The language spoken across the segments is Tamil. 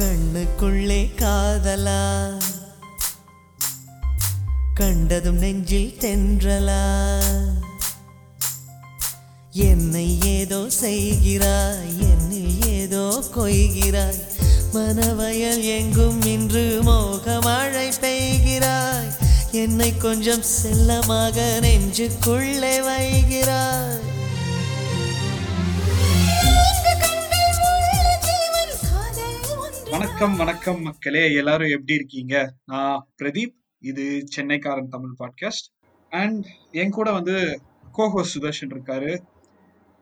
கண்ணுக்குள்ளே காதலா? கண்டதும் நெஞ்சில் தென்றலா? என்னை ஏதோ செய்கிறாய் என்னில் ஏதோ கொய்கிறாய். மனவயல் எங்கும் இன்று மோகமழை பெய்கிறாய். என்னை கொஞ்சம் செல்லமாக நெஞ்சுக்குள்ளே வைகிறாய். வணக்கம் வணக்கம் மக்களே. எல்லாரும் எப்படி இருக்கீங்க? நான் பிரதீப். இது சென்னைக்காரன் தமிழ் பாட்காஸ்ட் அண்ட் என் கூட வந்து கோஹோ சுதர்ஷன் இருக்காரு.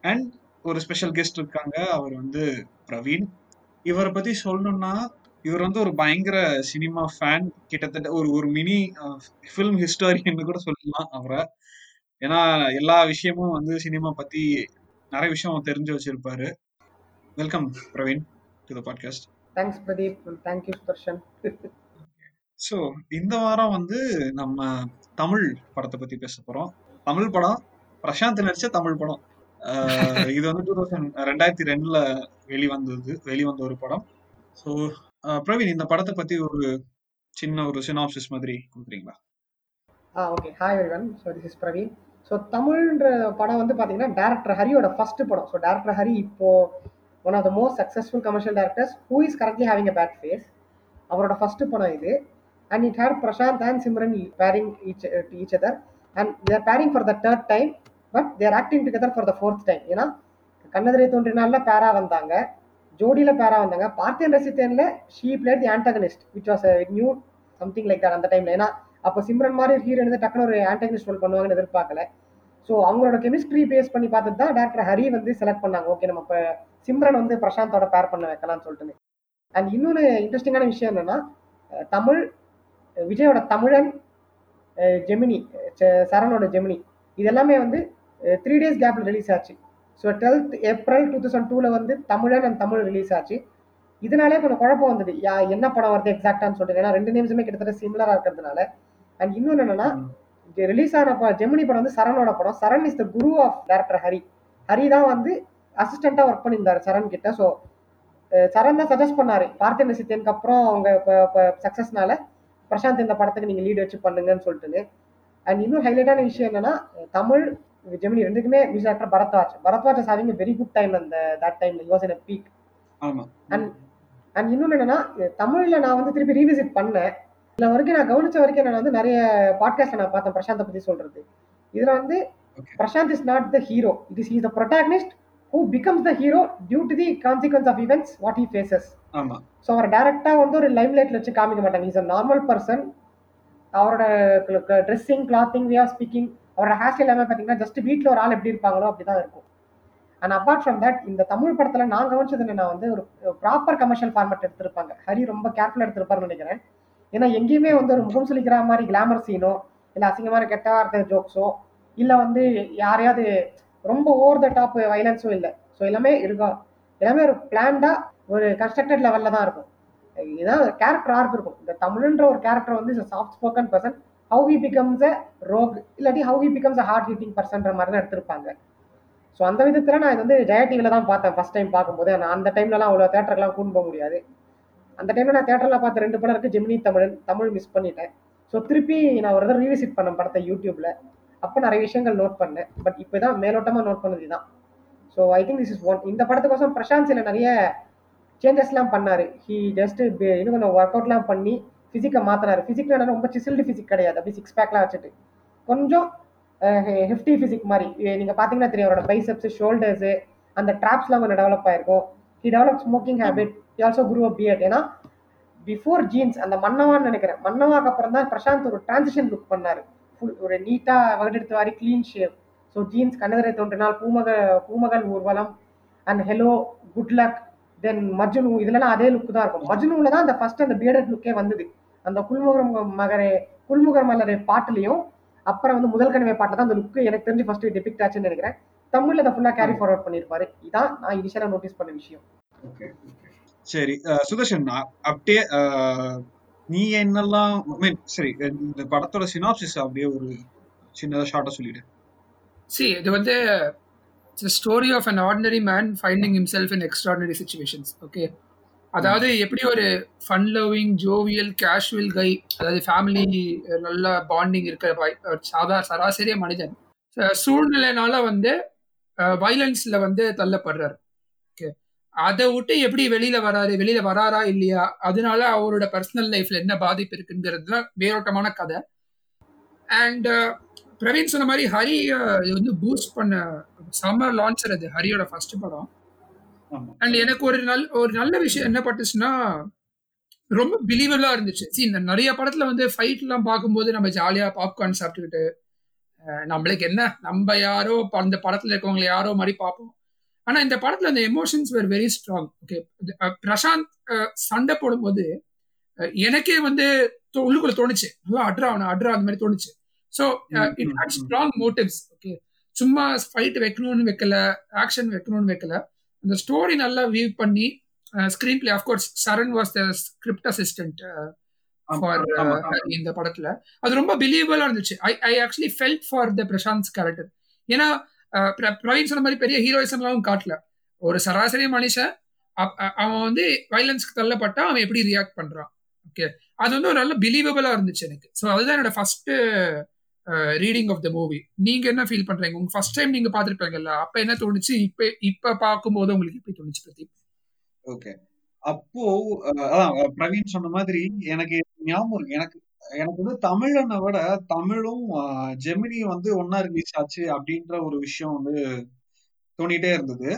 அண்ட் ஒரு ஸ்பெஷல் கெஸ்ட் இருக்காங்க. அவர் வந்து பிரவீன். இவரை பத்தி சொல்லணும்னா இவர் வந்து ஒரு பயங்கர சினிமா ஃபேன் கிட்டத்தட்ட ஒரு ஒரு மினி ஃபிலிம் ஹிஸ்டாரியன்னு கூட சொல்லலாம் அவரை. ஏன்னா எல்லா விஷயமும் வந்து சினிமா பத்தி நிறைய விஷயம் தெரிஞ்சு வச்சிருப்பாரு. Welcome Praveen to the podcast thanks Pradeep thank you Sudarshan so இந்த வாரம் வந்து நம்ம தமிழ் படத்தை பத்தி பேச போறோம். தமிழ் படம் பிரசாந்த் நடிச்ச தமிழ் படம். இது வந்து டூ தௌசண்ட் ரெண்டாயிரத்தி ரெண்டுல வெளிவந்தது வெளிவந்த ஒரு படம். ஸோ பிரவீன் இந்த படத்தை பத்தி ஒரு சின்ன ஒரு சினாப்சிஸ் மாதிரி கொடுக்குறீங்களா? ஆ okay hi everyone so this is Praveen so தமிழ்ன்ற படம் வந்து பார்த்தீங்கன்னா டேரக்டர் ஹரியோட ஃபர்ஸ்ட் படம். ஸோ டேரக்டர் ஹரி இப்போ one of the most successful commercial directors who is currently having a bad phase அவரோட ஃபர்ஸ்ட் படம் இது. And it had Prashanth and Simran pairing each each other and their pairing for the third time but their acting together for the fourth time ஏன்னா கண்ணதிரை தோன்றினால பேரா வந்தாங்க. ஜோடியில் பேரா வந்தாங்க. Parthen ரசித்தேன்ல she played the antagonist which was new something like that அந்த டைமில் ஏன்னா அப்போ சிம்ரன் மாதிரி ஹீரோ வந்து டக்குனு ஒரு ஆண்டகனிஸ்ட் ரோல் பண்ணுவாங்கன்னு எதிர்பார்க்கல. ஸோ அவங்களோட கெமிஸ்ட்ரி பேஸ் பண்ணி பார்த்துட்டு தான் டேரக்டர் ஹரி வந்து செலக்ட் பண்ணாங்க. ஓகே நம்ம இப்போ சிம்ரன் வந்து பிரசாந்தோட பேர் பண்ண வைக்கலாம்னு சொல்லிட்டு அண்ட் இன்னொன்று இன்ட்ரெஸ்டிங்கான விஷயம் என்னன்னா தமிழ் விஜயோட தமிழன் ஜெமினி ச- சரணோட ஜெமினி இது எல்லாமே வந்து த்ரீ டேஸ் கேப்பில் ரிலீஸ் ஆச்சு. So twelfth April two thousand டூவில் வந்து தமிழன் அண்ட் தமிழ் ரிலீஸ் ஆச்சு. இதனாலே கொஞ்சம் குழப்பம் வந்தது. யா என்ன படம் வருது எக்ஸாக்டான்னு சொல்லிட்டு. ஏன்னா ரெண்டு நிமிஷமே கிட்டத்தட்ட சிமிலராக இருக்கிறதுனால. அண்ட் இன்னொன்று என்னன்னா ரிலீஸ் ஆன ஜெமினி படம் வந்து சரணோட படம். Saran is the guru of director Hari. Hari தான் வந்து அசிஸ்டண்ட்டாக ஒர்க் பண்ணியிருந்தாரு சரண் கிட்ட. ஸோ சரண் தான் சஜஸ்ட் பண்ணாரு. பார்த்திப சித்தியனுக்கு அப்புறம் அவங்க இப்போ சக்ஸஸ்னால பிரசாந்த் இந்த படத்துக்கு நீங்கள் லீட் வச்சு பண்ணுங்கன்னு சொல்லிட்டு அண்ட் இன்னும் ஹைலைட்டான விஷயம் என்னன்னா தமிழ் ஜெமினி ரெண்டுக்குமே music director Bharadwaj. Bharadwaj is having very good time அந்த தட் டைம்ல use in peak and and இன்னொன்று என்னன்னா தமிழ்ல நான் வந்து திருப்பி ரீவிசிட் பண்ணேன். இதுல வரைக்கும் நான் கவனிச்ச வரைக்கும் நான் வந்து நிறைய பாட்காஸ்ட் நான் பார்த்தேன் பிரசாந்தை பத்தி சொல்றது. இதுல வந்து. Prashanth is not the hero it is is the protagonist who becomes the hero due to the consequence of events what he faces ஆமா. ஸோ அவர் டேரக்டா வந்து ஒரு லைம் லைட்ல வச்சு காமிக்க மாட்டாங்க. இஸ் அ நார்மல் பர்சன் அவரோட dressing clothing way of speaking அவரோட ஹேர் ஸ்டைல் எல்லாமே பார்த்தீங்கன்னா ஜஸ்ட் வீட்டில் ஒரு ஆள் எப்படி இருப்பாங்களோ அப்படிதான் இருக்கும். அண்ட் அப்பார்ட் ஃப்ரம் தட் இந்த தமிழ் படத்துல நான் கவனிச்சது என்னன்னா வந்து ஒரு ப்ராப்பர் கமர்ஷியல் ஃபார்மேட் எடுத்திருப்பாங்க. ஹரி ரொம்ப கேர்ஃபுல்லாக எடுத்திருப்பாருன்னு நினைக்கிறேன். ஏன்னா எங்கேயுமே வந்து ஒரு முகம் சொல்லிக்கிற மாதிரி கிளாமர் சீனோ இல்லை அசிங்கமான கெட்ட வார்த்தை ஜோக்ஸோ இல்லை வந்து யாரையாவது ரொம்ப ஓவர் த டாப் வைலன்ஸும் இல்லை. ஸோ எல்லாமே இருக்கும். எல்லாமே ஒரு பிளான்டா ஒரு கன்ஸ்ட்ரக்டட் லெவலில் தான் இருக்கும். இதுதான் கேரக்டர் ஆர்க் இருக்கும். இந்த தமிழ்ன்ற ஒரு கேரக்டர் வந்து soft spoken person how he becomes a rogue இல்லாட்டி how he becomes a hard hitting பர்சன்ற மாதிரி தான் எடுத்திருப்பாங்க. ஸோ அந்த விதத்தில் நான் இது வந்து ஜெயா டிவியில் தான் பார்த்தேன். ஃபர்ஸ்ட் டைம் பார்க்கும்போது. நான் அந்த டைம்லலாம் அவ்வளோ தேட்டருக்குலாம் கூண்டு போக முடியாது. அந்த டைமில் நான் தேட்டரில் பார்த்த ரெண்டு படம் இருக்குது ஜெமினி தமிழன் தமிழ் மிஸ் பண்ணிட்டேன். ஸோ திருப்பி நான் ஒரு தடவை ரீவிசிட் பண்ணேன் படத்தை யூடியூப்ல அப்போ நிறைய விஷயங்கள் நோட் பண்ணேன். பட் இப்போ தான் மேலோட்டமாக நோட் பண்ணது தான் so I think this is one இந்த படத்துக்கோசம் பிரசாந்த் சில நிறைய சேஞ்சஸ்லாம் பண்ணார். ஹி ஜஸ்ட் இன்னும் கொஞ்சம் ஒர்க் அவுட்லாம் பண்ணி ஃபிசிக்கை மாற்றினாரு ஃபிசிக்கில் ரொம்ப சிசில்டு ஃபிசிக் கிடையாது. அப்படி சிக்ஸ் பேக்லாம் வச்சுட்டு. கொஞ்சம் ஹெஃப்டி ஃபிசிக் மாதிரி. நீங்கள் பார்த்தீங்கன்னா தெரியும் அவரோட பைசப்ஸ் ஷோல்டர்ஸு அந்த ட்ராப்ஸ்லாம் கொஞ்சம் டெவலப் ஆயிருக்கும். He develop smoking habit he also grew up beard ஏன்னா பிஃபோர் ஜீன்ஸ் அந்த மன்னவான்னு நினைக்கிறேன். மன்னவாக்கு அப்புறம் தான் பிரசாந்த் ஒரு டிரான்சிஷன் லுக் பண்ணார். ஃபுல் ஒரு நீட்டாக வகடெடுத்த மாதிரி clean shape so Jeans Kannethirey Thondrinal பூமக Poomagan Oorvalam and hello good luck then Majnu இதுலலாம் அதே லுக் தான் இருக்கும். மஜ்னுவில் தான் அந்த ஃபர்ஸ்ட் அந்த பியர்டட் லுக்கே வந்தது. அந்த குல்முகரம் மகரே குல்முகர் மலரே பாட்டுலையும் அப்புறம் வந்து முதல் கனவை பாட்டில் தான் அந்த லுக்கு எனக்கு தெரிஞ்சு ஃபர்ஸ்ட் டிபிக்ட் ஆச்சுன்னு நினைக்கிறேன். தமிழ்ல அதை ஃபுல்லாக கேரி ஃபார்வர்ட் பண்ணியிருப்பாரு இதான் நான் இனிஷியலாக நோட்டீஸ் பண்ண விஷயம். ஓகே சரி சுதர்ஷன் அப்படியே நீ என்னெல்லாம் மீன் சரி இந்த படத்தோட சினாப்சிஸ் அப்படியே ஒரு சின்னதா ஷார்ட்டா சொல்லிடு. See, இது வந்து a story of an ordinary man finding himself in extraordinary situations. Okay, அதாவது எப்படி ஒரு fun loving jovial casual guy அதாவது ஃபேமிலி நல்ல பாண்டிங் இருக்கிற சாதா சராசரிய மனிதன். ச- சூழ்நிலைனால வந்து வைலன்ஸ்ல வந்து தள்ளப்படுறாரு. ஓகே. அதை விட்டு எப்படி வெளியில வராரு வெளியில வராரா இல்லையா? அதனால அவரோட பர்சனல் லைஃப்ல என்ன பாதிப்பு இருக்குங்கிறதுல வேரோட்டமான கதை. அண்ட் பிரவீன் சொன்ன மாதிரி ஹரி வந்து பூஸ்ட் பண்ண சம்மர் லான்ச்சர் அது ஹரியோட ஃபர்ஸ்ட் படம். அண்ட் எனக்கு ஒரு நல்ல ஒரு நல்ல விஷயம் என்ன பட்டுச்சுன்னா ரொம்ப பிலீவபிளா இருந்துச்சு. சி இந்த நிறைய படத்துல வந்து ஃபைட் எல்லாம் பார்க்கும்போது நம்ம ஜாலியா பாப்கார்ன் சாப்பிட்டுக்கிட்டு நம்மளுக்கு என்ன? நம்ம யாரோ அந்த படத்துல இருக்கவங்களை யாரோ மாதிரி பார்ப்போம். ஆனா இந்த படத்துல அந்த emotions were very strong okay Prashanth சண்டை போடும்போது எனக்கே வந்து உள்ளுக்குள்ள தோணுச்சு. நல்லா அட்ரா அவனை அட்ரா அந்த மாதிரி தோணுச்சு. So it had strong motives okay சும்மா ஃபைட் வைக்கணும்னு வைக்கல ஆக்ஷன் வைக்கணும்னு வைக்கல. அந்த ஸ்டோரி நல்லா வியூ பண்ணி screenplay of course Saran was the script assistant for ஆமா. இந்த படத்துல. அது ரொம்ப பிலீவபிளா இருந்துச்சு. I I actually felt for the Prashanth character ஏன்னா பிரவீன் சொன்ன மாதிரி பெரிய ஹீரோயிசம்லாம் காட்டல. ஒரு சராசரி மனுஷன் அவன் வந்து வைலன்ஸ்க்கு தள்ளப்பட்டா அவன் எப்படி ரியாக்ட் பண்றான். ஓகே அது வந்து ஒரு நல்ல பிலீவபிளா இருந்துச்சு எனக்கு. ஸோ அதுதான் என்னோட first reading of the movie நீங்க என்ன ஃபீல் பண்றீங்க? உங்க ஃபர்ஸ்ட் டைம் நீங்க பாத்திருப்பீங்கல்ல அப்ப என்ன தோணுச்சு? இப்ப இப்ப பார்க்கும்போது உங்களுக்கு எப்படி தோணுச்சு பிரதீப்? ஓகே அப்போ அஹ், அதான் பிரவீன் சொன்ன மாதிரி எனக்கு ஞாபகம் இருக்கு. எனக்கு எனக்கு வந்து தமிழனை விட தமிழும் ஜெமினி ஜெமினியும் வந்து ஒன்னா ரிலீஸ் ஆச்சு அப்படின்ற ஒரு விஷயம் வந்து தோணிட்டே இருந்தது.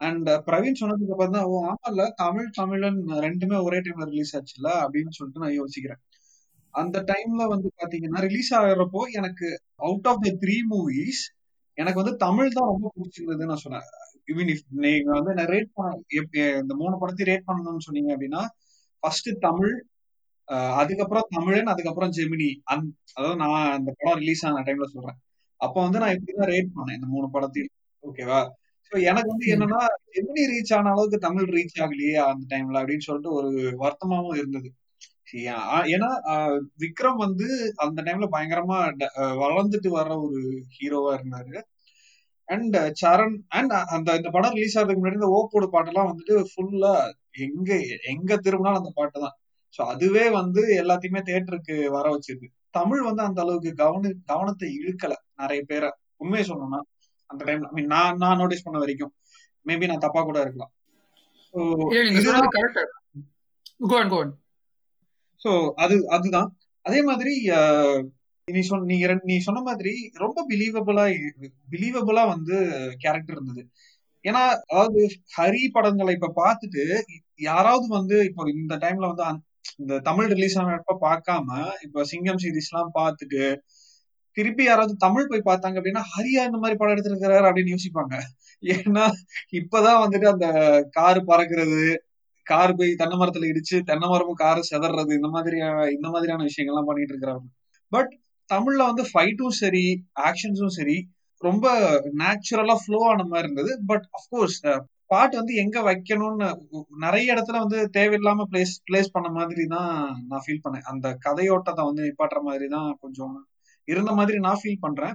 அண்ட் பிரவீன் சொன்னதுக்கு அப்புறம் தான் ஓ ஆமால தமிழ் தமிழன் ரெண்டுமே ஒரே டைம்ல ரிலீஸ் ஆச்சுல்ல அப்படின்னு சொல்லிட்டு நான் யோசிக்கிறேன். அந்த டைம்ல வந்து பாத்தீங்கன்னா ரிலீஸ் ஆகுறப்போ எனக்கு out of the three movies எனக்கு வந்து தமிழ் தான் ரொம்ப பிடிச்சிருந்ததுன்னு நான் சொன்னேன். இவன் இஃப் நீங்க வந்து நான் ரேட் பண்ண இந்த மூணு படத்தையும் ரேட் பண்ணணும்னு சொன்னீங்க அப்படின்னா ஃபர்ஸ்ட் தமிழ் அதுக்கப்புறம் தமிழன் அதுக்கப்புறம் ஜெமினி. அந் அதாவது நான் அந்த படம் ரிலீஸ் ஆன டைம்ல சொல்றேன். அப்போ வந்து நான் இப்படிதான் ரேட் பண்ணேன் இந்த மூணு படத்தையும். ஓகேவா சோ எனக்கு வந்து என்னன்னா ஜெமினி ரீச் ஆன அளவுக்கு தமிழ் ரீச் ஆகலையே அந்த டைம்ல அப்படின்னு சொல்லிட்டு ஒரு வருத்தமாவும் இருந்தது. ஏன்னா விக்ரம் வந்து அந்த டைம்ல பயங்கரமா வளர்ந்துட்டு வர்ற ஒரு ஹீரோவா இருந்தாரு. அண்ட் சரண் அண்ட் அந்த இந்த படம் ரிலீஸ் ஆகிறதுக்கு முன்னாடி இந்த ஓப்போட பாட்டெல்லாம் வந்துட்டு ஃபுல்லா எங்க எங்க திரும்பினாலும் அந்த பாட்டு தான். ஸோ அதுவே வந்து எல்லாத்தையுமே தியேட்டருக்கு வர வச்சிருக்கு. தமிழ் வந்து அந்த அளவுக்கு கவன கவனத்தை இழுக்கல நிறைய பேரை. உண்மையை சொல்லணும்னா அந்த டைம்ல மீன் நான் நான் நோட்டீஸ் பண்ண வரைக்கும். மேபி நான் தப்பா கூட இருக்கலாம். ஸோ அது அதுதான். அதே மாதிரி அஹ், நீ சொன்ன நீங்க நீ சொன்ன மாதிரி ரொம்ப பிலீவபிளா பிலீவபிளா வந்து கேரக்டர் இருந்தது. ஏன்னா அதாவது ஹரி படங்களை இப்ப பார்த்துட்டு யாராவது வந்து இப்போ இந்த டைம்ல வந்து இந்த தமிழ் ரிலீஸ் ஆனப்ப பார்க்காம இப்ப சிங்கம் சீரீஸ் எல்லாம் பார்த்துட்டு திருப்பி யாராவது தமிழ் போய் பார்த்தாங்க அப்படின்னா ஹரியா இந்த மாதிரி படம் எடுத்திருக்கிறாரு அப்படின்னு யோசிப்பாங்க. ஏன்னா இப்பதான் வந்துட்டு அந்த கார் பறக்கிறது கார் போய் தென்னை மரத்துல இடிச்சு தென்னை மரமும் காரை செதறது இந்த மாதிரி இந்த மாதிரியான விஷயங்கள்லாம் பண்ணிட்டு இருக்கிறாங்க. பட் தமிழ்ல வந்து ஃபைட்டும் சரி ஆக்ஷன்ஸும் சரி ரொம்ப நேச்சுரலா ஃப்ளோ ஆன மாதிரி இருந்தது. பட் அஃப்கோர்ஸ் பாட்டு வந்து எங்க வைக்கணும்னு நிறைய இடத்துல வந்து தேவையில்லாம பிளேஸ் பிளேஸ் பண்ண மாதிரி தான் நான் ஃபீல் பண்ணேன். அந்த கதையோட்டத்தை வந்து நிப்பாட்டுற மாதிரி தான் கொஞ்சம் இருந்த மாதிரி நான் ஃபீல் பண்றேன்.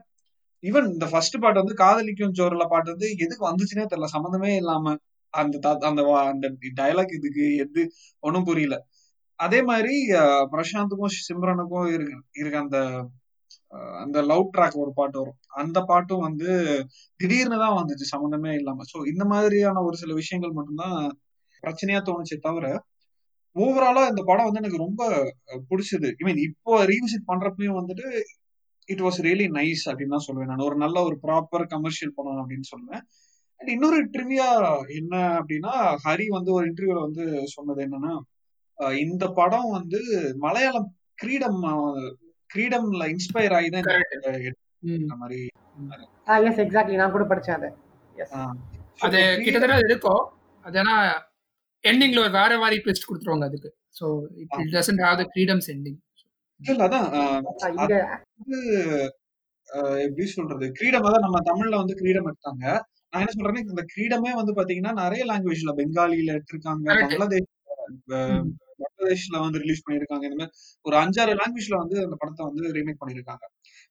ஈவன் இந்த ஃபர்ஸ்ட் பாட்டு வந்து காதலிக்கும் ஜோர்ல பாட்டு வந்து எதுக்கு வந்துச்சுன்னே தெரியல. சம்மந்தமே இல்லாம அந்த த- அந்த அந்த டயலாக் இதுக்கு எது ஒன்றும் புரியல. அதே மாதிரி பிரசாந்துக்கும் சிம்ரனுக்கும் இருக்கு இருக்கு அந்த அந்த லவ் ட்ராக் ஒரு பாட்டு வரும். அந்த பாட்டும் வந்து திடீர்னு தான் வந்துச்சு சம்மந்தமே இல்லாம. சோ இந்த மாதிரியான ஒரு சில விஷயங்கள் மட்டும்தான் பிரச்சனையா தோணுச்சே தவிர ஓவராலா இந்த படம் வந்து எனக்கு ரொம்ப பிடிச்சது. ஐ மீன் இப்போ ரீவிசிட் பண்றப்பையும் வந்துட்டு இட் வாஸ் ரியலி நைஸ் அப்படின்னு தான் சொல்லுவேன் நான். ஒரு நல்ல ஒரு ப்ராப்பர் கமர்ஷியல் படம் அப்படின்னு சொல்லுவேன். அண்ட் இன்னொரு ட்ரிவியா என்ன அப்படின்னா ஹரி வந்து ஒரு இன்டர்வியூல வந்து சொன்னது என்னன்னா இந்த படம் வந்து மலையாளம் கிரீடம் அஹ், கிரீடம்ல இன்ஸ்பயர் ஆகி தான் இந்த மாதிரி ஆ எஸ் எக்ஸாக்ட்லி நான் கூட படிச்சேன் அதை. அது கிட்டத்தட்ட இருக்கும். அது ஆனா எண்டிங்ல ஒரு வேற மாதிரி ட்விஸ்ட் கொடுத்துருவாங்க அதுக்கு. So it doesn't have the freedoms ending இல்ல அதான் எப்படி சொல்றது? கிரீடம் அதான் நம்ம தமிழ்ல வந்து கிரீடம் எடுத்தாங்க. நான் என்ன சொல்றேன்னா இந்த கிரீடமே வந்து பாத்தீங்கன்னா நிறைய லாங்குவேஜ்ல பெங்காலில எடுத்திருக்காங்க. பங்களாதேஷ் பங்களாதேஷ்ல வந்து ரிலீஸ் பண்ணிருக்காங்க இந்த மாதிரி ஒரு அஞ்சாறு லாங்குவேஜ்ல வந்து அந்த படத்தை வந்து ரீமேக் பண்ணிருக்காங்க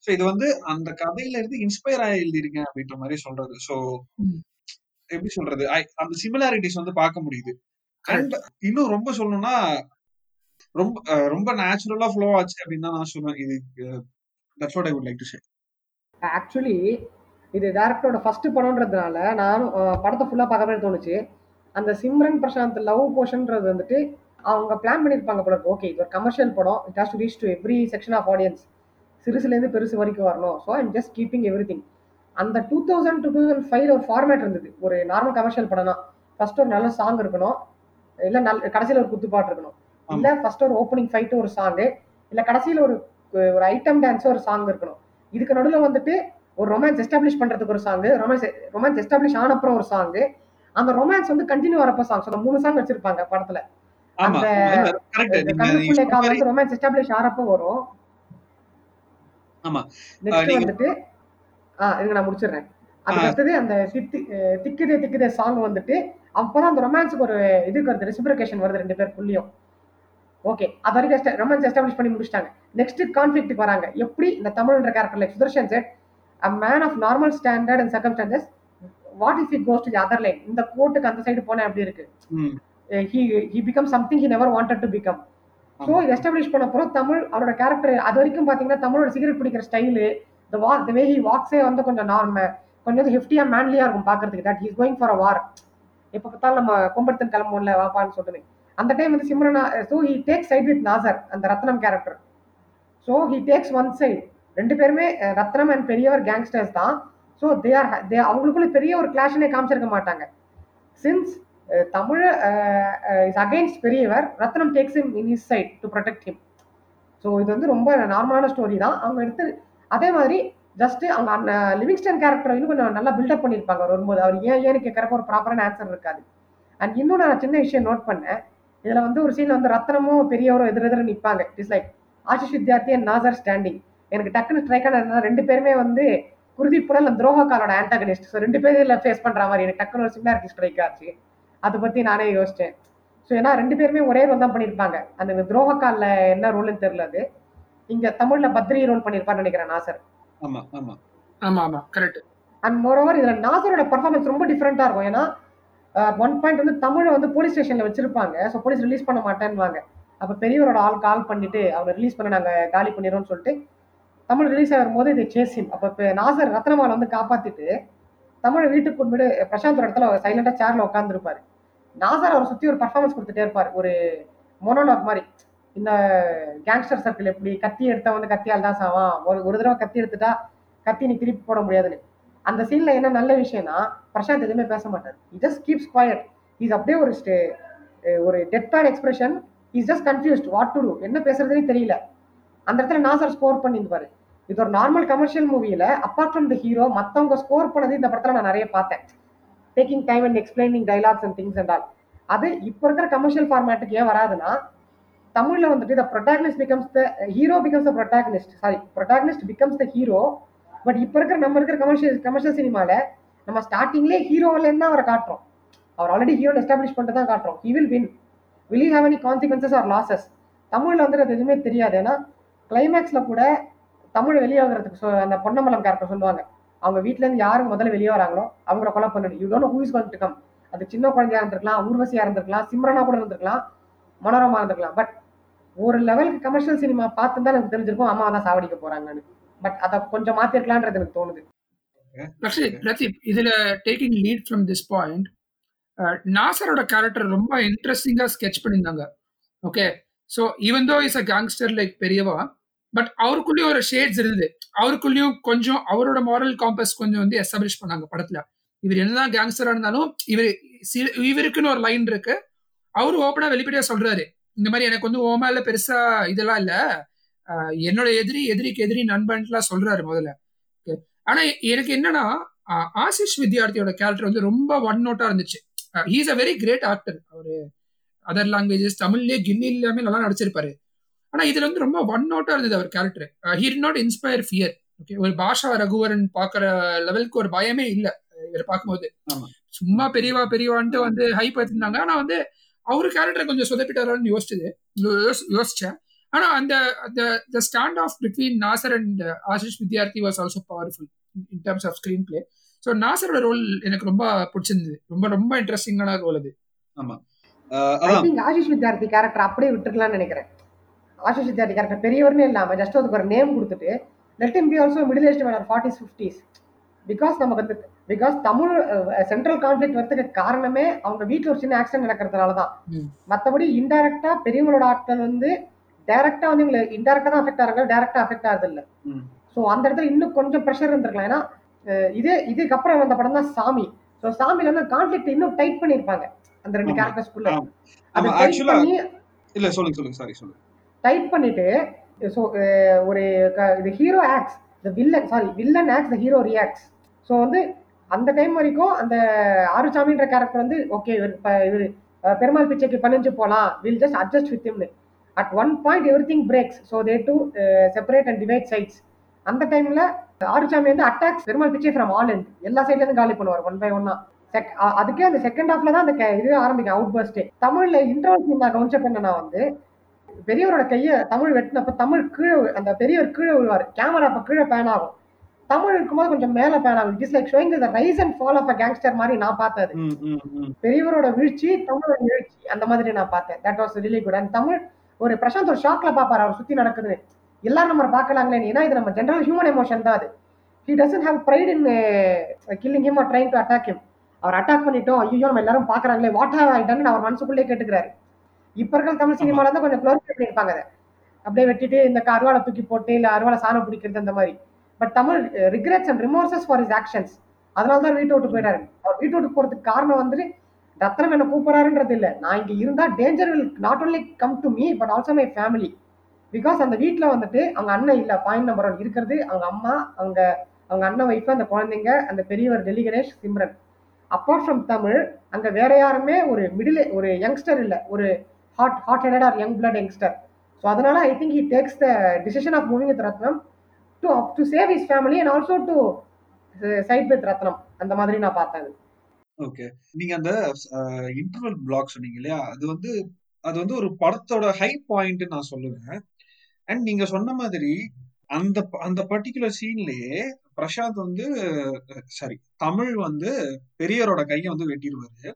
சோ இது வந்து அந்த கதையில இருந்து இன்ஸ்பயர் ஆகி எழுதிருக்கேன் அப்படின்ற மாதிரி சொல்றது. சோ எப்படி சொல்றது? அந்த சிமிலாரிட்டிஸ் வந்து பார்க்க முடியுது. அண்ட் இன்னும் ரொம்ப சொல்லணும்னா ரொம்ப ரொம்ப நேச்சுரலா ஃப்ளோ ஆச்சு அப்படின்னு தான் நான் சொல்லுவேன் இது that's what I would like to say actually இது டேரக்டரோட ஃபர்ஸ்ட் படம்ன்றதுனால நானும் படத்தை ஃபுல்லாக பார்க்க மாதிரி தோணுச்சு. அந்த சிம்ரன் பிரசாந்த் லவ் போர்ஷன்றது வந்துட்டு அவங்க பிளான் பண்ணியிருப்பாங்க போல ஓகே இது ஒரு கமர்ஷியல் படம். It has to reach to every section of audience சிறுசுலேருந்து பெருசு வரைக்கும் வரணும். So I'm just keeping every thing அந்த டூ தௌசண்ட் டூ தௌசண்ட் ஃபைவ்ல ஒரு ஃபார்மேட் இருந்தது. ஒரு நார்மல் கமர்ஷியல் படம்னா. ஃபர்ஸ்ட் ஒரு நல்ல சாங் இருக்கணும். இல்லை நல்ல கடைசியில் ஒரு குத்துப்பாட்டு இருக்கணும். இல்லை ஃபர்ஸ்ட் ஒரு ஓப்பனிங் ஃபைட்டு ஒரு சாங்கு இல்லை கடைசியில் ஒரு ஒரு ஐட்டம் டான்ஸ் ஒரு சாங் இருக்கணும். இதுக்கு நடுவில் வந்துட்டு ஒரு ரொமான்ஸ் எஸ்டாப்ளிஷ் பண்றதுக்கு ஒரு சாங் ரொமான்ஸ் ரொமான்ஸ் எஸ்டாப்ளிஷ் ஆன அப்புறம் ஒரு சாங் அந்த ரொமான்ஸ் வந்து கண்டினியூ வரப்போ சாங்ஸ் அந்த மூணு சாங் வச்சிருப்பாங்க படத்துல. அந்த கண்ணுக்குள்ளே வந்து ரொமான்ஸ் எஸ்டாப்ளிஷ் ஆறப்போ வரும். ஆமா. நெக்ஸ்ட் வந்துட்டு ஆ இதுங்க நான் முடிச்சிடுறேன். அதுக்கு அடுத்தது அந்த திக்குதே திக்குதே சாங் வந்துட்டு அப்பதான் அந்த ரொமான்ஸுக்கு ஒரு இதுக்கு வருது ரெசிபிரிகேஷன் வருது ரெண்டு பேருக்குள்ளேயும். ஓகே அது வரைக்கும் ரொமான்ஸ் எஸ்டாப்ளிஷ் பண்ணி முடிச்சிட்டாங்க. நெக்ஸ்ட் கான்ஃபிளிக்ட்டுக்கு வராங்க. எப்படி இந்த தமிழ்ன்ற character like Sudarshan set a man of normal standard and circumstances what if it goes to other line இந்த கோர்ட்டுக்கு அந்த சைடு போனா எப்படி இருக்கு? He he become something he never wanted to become so இது எஸ்டாப்ளிஷ் பண்ண அப்புறம் தமிழ் அவரோட கேரக்டர் அது வரைக்கும் பார்த்தீங்கன்னா தமிழோட சிகரெட் பிடிக்கிற ஸ்டைலு இந்த வாக் த வே ஹி வாக்ஸே வந்து கொஞ்சம் நார்ம கொஞ்சம் வந்து ஹெஃப்டியா மேன்லியா இருக்கும் பார்க்கறதுக்கு. That is going for a war எப்போ பார்த்தாலும் நம்ம கொம்படுத்தன் கிளம்பும்ல வாப்பான்னு சொல்லிட்டு. அந்த டைம் வந்து சிம்ரனா so he take side with Nassar அந்த Ratnam character so he takes one side ரெண்டு பேருமே ரத்னம் அண்ட் பெரியவர் கேங்ஸ்டர்ஸ் தான். ஸோ தே ஆர் தே அவங்களுக்குள்ள பெரிய ஒரு கிளாஷனே காமிச்சிருக்க மாட்டாங்க. சின்ஸ் தமிழ இஸ் அகைன்ஸ்ட் பெரியவர். Ratnam takes him in his side to protect him so இது வந்து ரொம்ப நார்மலான ஸ்டோரி தான். அவங்க எடுத்து அதே மாதிரி ஜஸ்ட் அவங்க அந்த லிவிங்ஸ்டன் கேரக்டர் இன்னும் கொஞ்சம் நல்லா பில்டப் பண்ணியிருப்பாங்க. அவர் வரும்போது அவர் ஏன் ஏன்னு கேட்குறப்ப ஒரு ப்ராப்பரான ஆன்சர் இருக்காது. அண்ட் இன்னும் நான் சின்ன விஷயம் நோட் பண்ணேன். இதில் வந்து ஒரு சீனில் வந்து ரத்னமும் பெரியவரும் எதிர் எதிர நிற்பாங்க it's like Ashish Vidyarthi and Nassar standing எனக்கு டக்குன்னு ஸ்ட்ரைக் ஆனதுனா ரெண்டு பேருமே வந்து குருதீப் புரல் துரோகக்காலோட ஆன்டாகனிஸ்ட் ஸோ ரெண்டு பேரும் ஃபேஸ் பண்ணுற மாதிரி எனக்கு டக்குன்னு ஒரு சிமிலாரிட்டி ஸ்ட்ரைக் ஆச்சு. அதை பற்றி நானே யோசிச்சேன். ஸோ ஏன்னா ரெண்டு பேருமே ஒரே ரோல் தான் பண்ணியிருப்பாங்க அந்த துரோகக்காலில் என்ன ரோல்னு தெரியல அது. இங்கே தமிழில் பத்ரி ரோல் பண்ணியிருப்பான்னு நினைக்கிறேன் நாசர். ஆமா ஆமா. ஆமா ஆமா. கரெக்ட் அண்ட் மோரோவர் இதில் நாசரோட பர்ஃபார்மன்ஸ் ரொம்ப டிஃப்ரெண்ட்டாக இருக்கும். ஏன்னா ஒன் பாயிண்ட் வந்து தமிழை வந்து போலீஸ் ஸ்டேஷனில் வச்சிருப்பாங்க. ஸோ போலீஸ் ரிலீஸ் பண்ண மாட்டேன்னுவாங்க. அப்போ பெரியவரோட ஆள் கால் பண்ணிட்டு அவரை ரிலீஸ் பண்ண நாங்கள் காலி பண்ணிடுறோம்னு சொல்லிட்டு தமிழ் ரிலீஸ் ஆகும் போது இதை சேசிம். அப்போ இப்போ நாசர் ரத்னமாலை வந்து காப்பாற்றிட்டு தமிழை வீட்டுக்கு கொண்டு பிரசாந்தோட இடத்துல சைலண்டாக சேரில் உட்காந்துருப்பாரு நாசர் அவரை சுற்றி ஒரு பர்ஃபார்மன்ஸ் கொடுத்துட்டே இருப்பார். ஒரு மொனோலாக் மாதிரி. இந்த கேங்ஸ்டர் சர்க்கிள் எப்படி கத்தி எடுத்தா வந்து கத்தியால் தான் சாவான். ஒரு ஒரு தடவை கத்தி எடுத்துட்டா கத்தி நீ திருப்பி போட முடியாதுன்னு. அந்த சீன்ல என்ன நல்ல விஷயம்னா பிரசாந்த் எதுவுமே பேச மாட்டார். ஜஸ்ட் கீப்ஸ் குவாய்ட் இஸ் அப்படியே ஒரு ஸ்டே ஒரு deadpan expression is just confused what to do என்ன பேசுறதுன்னு தெரியல. அந்த இடத்துல நாசர் ஸ்கோர் பண்ணியிருப்பாரு இது ஒரு நார்மல் கமர்ஷியல் மூவியில அப்பார்ட் ஃப்ரம் த ஹீரோ மற்றவங்க ஸ்கோர் பண்ணது இந்த படத்துல நான் நிறைய பார்த்தேன். Taking time and explaining dialogues and things and all அது இப்போ இருக்கிற கமர்ஷியல் ஃபார்மேட்டுக்கு ஏன் வராதுன்னா தமிழ்ல வந்துட்டு the protagonist becomes the hero becomes the protagonist sorry protagonist becomes the hero but இப்போ இருக்கிற நம்ம இருக்கிற கமர்ஷியல் கமர்ஷியல் சினிமால நம்ம ஸ்டார்டிங்லேயே ஹீரோவிலேருந்து தான் அவரை காட்டுறோம். அவர் ஆல்ரெடி ஹீரோ எஸ்டாப்ளிஷ் பண்ணிட்டு தான் காட்டுறோம். He will win will have have any consequences or losses தமிழில் வந்து அது எதுவுமே தெரியாது. ஏன்னா கிளைமேக்ஸில் கூட தமிழ் வெளியே வாங்குறதுக்கு அந்த பொன்னம்பலம் கேரக்டர் சொல்லுவாங்க. அவங்க வீட்ல இருந்து யாரு முதல்ல வெளியே வராங்களோ அவங்கள கொலை பண்ணணும். You don't who is going to come அது சின்ன குழந்தையா இருந்திருக்கலாம் ஊர்வசியா இருந்திருக்கலாம் சிம்ரனா கூட இருந்திருக்கலாம் மனோரமா இருந்திருக்கலாம். பட் ஒரு லெவலுக்கு கமர்ஷியல் சினிமா பார்த்து தான் எனக்கு தெரிஞ்சிருக்கும் அம்மா தான் சாவடிக்க போறாங்கன்னு. பட் அதை கொஞ்சம் மாத்திருக்கலான்றது எனக்கு தோணுது. பிரதீப் இதுல taking lead from this point நாசரோட character ரொம்ப இன்ட்ரெஸ்டிங்கா ஸ்கெச் பண்ணியிருந்தாங்க. Okay so even though is a gangster like பெரியவா பட் அவருக்குள்ளேயும் ஒரு ஷேட்ஸ் இருந்தது. அவருக்குள்ளேயும் கொஞ்சம் அவரோட மாரல் காம்பஸ் கொஞ்சம் வந்து எஸ்டாப்ளிஷ் பண்ணாங்க படத்துல. இவர் என்னதான் கேங்ஸ்டரா இருந்தாலும் இவர் இவருக்குன்னு ஒரு லைன் இருக்கு. அவரு ஓப்பனா வெளிப்படையா சொல்றாரு. இந்த மாதிரி எனக்கு வந்து ஓ மேல பெருசா இதெல்லாம் இல்ல. என்னோட எதிரி எதிரிக்கு எதிரி நண்பன்லாம் சொல்றாரு முதல்ல. ஆனா எனக்கு என்னன்னா ஆசிஷ் வித்யார்த்தியோட கேரக்டர் வந்து ரொம்ப ஒன் நோட்டா இருந்துச்சு. He's a very great actor அவரு அதர் லாங்குவேஜஸ் தமிழ்லயே கில்லி எல்லாமே நல்லா நடிச்சிருப்பாரு. ஆனா இதுல வந்து ரொம்ப ஒன் நோட்டா இருந்தது அவர் character he not inspire fear okay ஒரு பாஷா ரகுவரன் பாக்குற லெவலுக்கு ஒரு பயமே இல்ல. இவரை பார்க்கும்போது. ஆமா. சும்மா பெரியவா பெரியவான்ட்டு வந்து ஹைப் எடுத்திருந்தாங்க ஆனா வந்து அவரு கேரக்டர் கொஞ்சம் சொதப்பிட்டாரான்னு யோசிச்சது. யோசி- யோசிச்சேன். ஆனா அந்த the standoff between Nassar and Ashish Vidyarthi was also powerful in terms of screenplay so நாசரோட role எனக்கு ரொம்ப பிடிச்சிருந்தது. ரொம்ப ரொம்ப இன்ட்ரெஸ்டிங்கான ரோல் அது. திங்க் ஆஷிஷ் வித்யார்த்தி கேரக்டர் அப்படியே விட்டுருக்கலாம்னு நினைக்கிறேன். ஆஷிஷ் வித்யார்த்தி கேரக்டர் பெரியவர்னே இல்லாம ஜஸ்ட் அதுக்கு ஒரு நேம் கொடுத்துட்டு let him be also middle age man forties fifties because நமக்கு வந்து பிகாஸ் தமிழ் சென்ட்ரல் கான்ஃபிளிக் வரதுக்கு காரணமே அவங்க வீட்டில் ஒரு சின்ன ஆக்சிடென்ட் நடக்கிறதுனால தான். மற்றபடி இன்டைரக்டா பெரியவங்களோட ஆட்கள் வந்து டைரக்டா வந்து இவங்களை இன்டைரக்டா தான் அஃபெக்ட் ஆகிறாங்க டைரக்டா அஃபெக்ட் ஆகுது இல்லை. ஸோ அந்த இடத்துல இன்னும் கொஞ்சம் ப்ரெஷர் இருந்திருக்கலாம். ஏன்னா இதே இதுக்கப்புறம் வந்த படம் தான் சாமி. ஸோ சாமியில வந்து கான்ஃபிளிக் இன்னும் டைட் பண்ணியிருப்பாங்க. அந்த ரெண்டு. கேரக்டர்ஸ்குள்ள. அதை இல்ல சொல்லுங்க சொல்லுங்க. சாரி சொல்லுங்க. டைப் பண்ணிட்டு ஸோ ஒரு க- இது hero acts the villain sorry villain acts the hero reacts so வந்து அந்த டைம் வரைக்கும் அந்த ஆறுசாமின்ற கேரக்டர் வந்து ஓகே இவர் இப்போ பெருமாள் பிச்சைக்கு பணிஞ்சு போகலாம் will just adjust with இம்னு at one point everything breaks so they to separate and divide sides அந்த டைம்ல ஆறுசாமி வந்து அட்டாக்ஸ் பெருமாள் பிச்சை ஃப்ரம் ஆல் எண்ட் எல்லா சைட்லேருந்து காலி பண்ணுவார் ஒன் பை ஒன்னா செக் அதுக்கே அந்த செகண்ட் ஹாஃப்ல தான் அந்த இது ஆரம்பிக்கும் அவுட் பர்ஸ்டே தமிழ்ல இன்டர்வல் சீன் நான் கவனிச்ச பண்ணனா வந்து பெரியவரோட கையை தமிழ் வெட்டினப்ப தமிழ் கீழே அந்த பெரியவர் கீழே விழுவார். கேமரா அப்ப கீழே பேன் ஆகும். தமிழ் இருக்கும்போது கொஞ்சம் மேல பேன் ஆகும். It is like showing the rise and fall of a gangster மாதிரி நான் பார்த்தது. பெரியவரோட வீழ்ச்சி தமிழோட வீழ்ச்சி அந்த மாதிரி நான் பார்த்தேன். That was really good and Tamizh ஒரு பிரசாந்த் ஒரு ஷாக்ல பாப்பாரு அவர் சுத்தி நடக்குது எல்லாரும் நம்ம பார்க்கலாங்களே ஏன்னா இது நம்ம ஜென்ரல் ஹியூமன் எமோஷன் தான் அது. He doesn't have pride in killing him or trying to attack him our attack பண்ணிட்டோம். ஐயோ நம்ம எல்லாரும் பாக்குறாங்களே வாட் ஹேவ் ஐ டன் அவர் மனசுக்குள்ளே கேட்டுக்கிறாரு. இப்ப இருக்கிற தமிழ் சினிமால தான் கொஞ்சம் க்ளோரிஃபை பண்ணியிருப்பாங்க அதை. அப்படியே வெட்டிட்டு இந்த அருவாளை தூக்கி போட்டு இல்ல அருவாளை சாணம் பிடிக்கிறது அந்த மாதிரி. But Tamizh regrets and remorses for his actions அதனால தான் வீட்டை விட்டு போயிட்டாரு. அவர் வீட்டை விட்டு போறதுக்கு காரணம் வந்துட்டு ரத்னம் என்ன கூப்பிடுறாருன்றது இல்ல. நான் இங்க இருந்தா danger will not only come to me but also my family because அந்த வீட்ல வந்துட்டு அவங்க அண்ணன் இல்ல பாயிண்ட் நம்பர் ஒன் இருக்கிறது அவங்க அம்மா அவங்க அவங்க அண்ணன் ஒய்ஃப் அந்த குழந்தைங்க அந்த பெரியவர் டெல்லி கணேஷ் சிம்ரன். அப்பார்ட் ஃப்ரம் தமிழ் அங்க வேற யாருமே ஒரு மிடில் ஒரு யங்ஸ்டர் இல்ல ஒரு hot hot headed or young blood youngster so அதனால I think he takes the decision of moving with Ratnam to to save his family and also to side with Ratnam அந்த மாதிரி நான் பார்த்தேன். ஓகே நீங்க அந்த uh, இன்டர்வல் பிளாக் சொன்னீங்க இல்லையா? அது வந்து அது வந்து ஒரு படத்தோட ஹை பாயிண்ட் நான் சொல்லுவேன். அண்ட் நீங்க சொன்ன மாதிரி அந்த ப- அந்த பர்டிகுலர் சீன்லயே பிரசாந்த் வந்து uh, சாரி தமிழ் வந்து பெரியரோட கையை வந்து வெட்டிடுவாரு.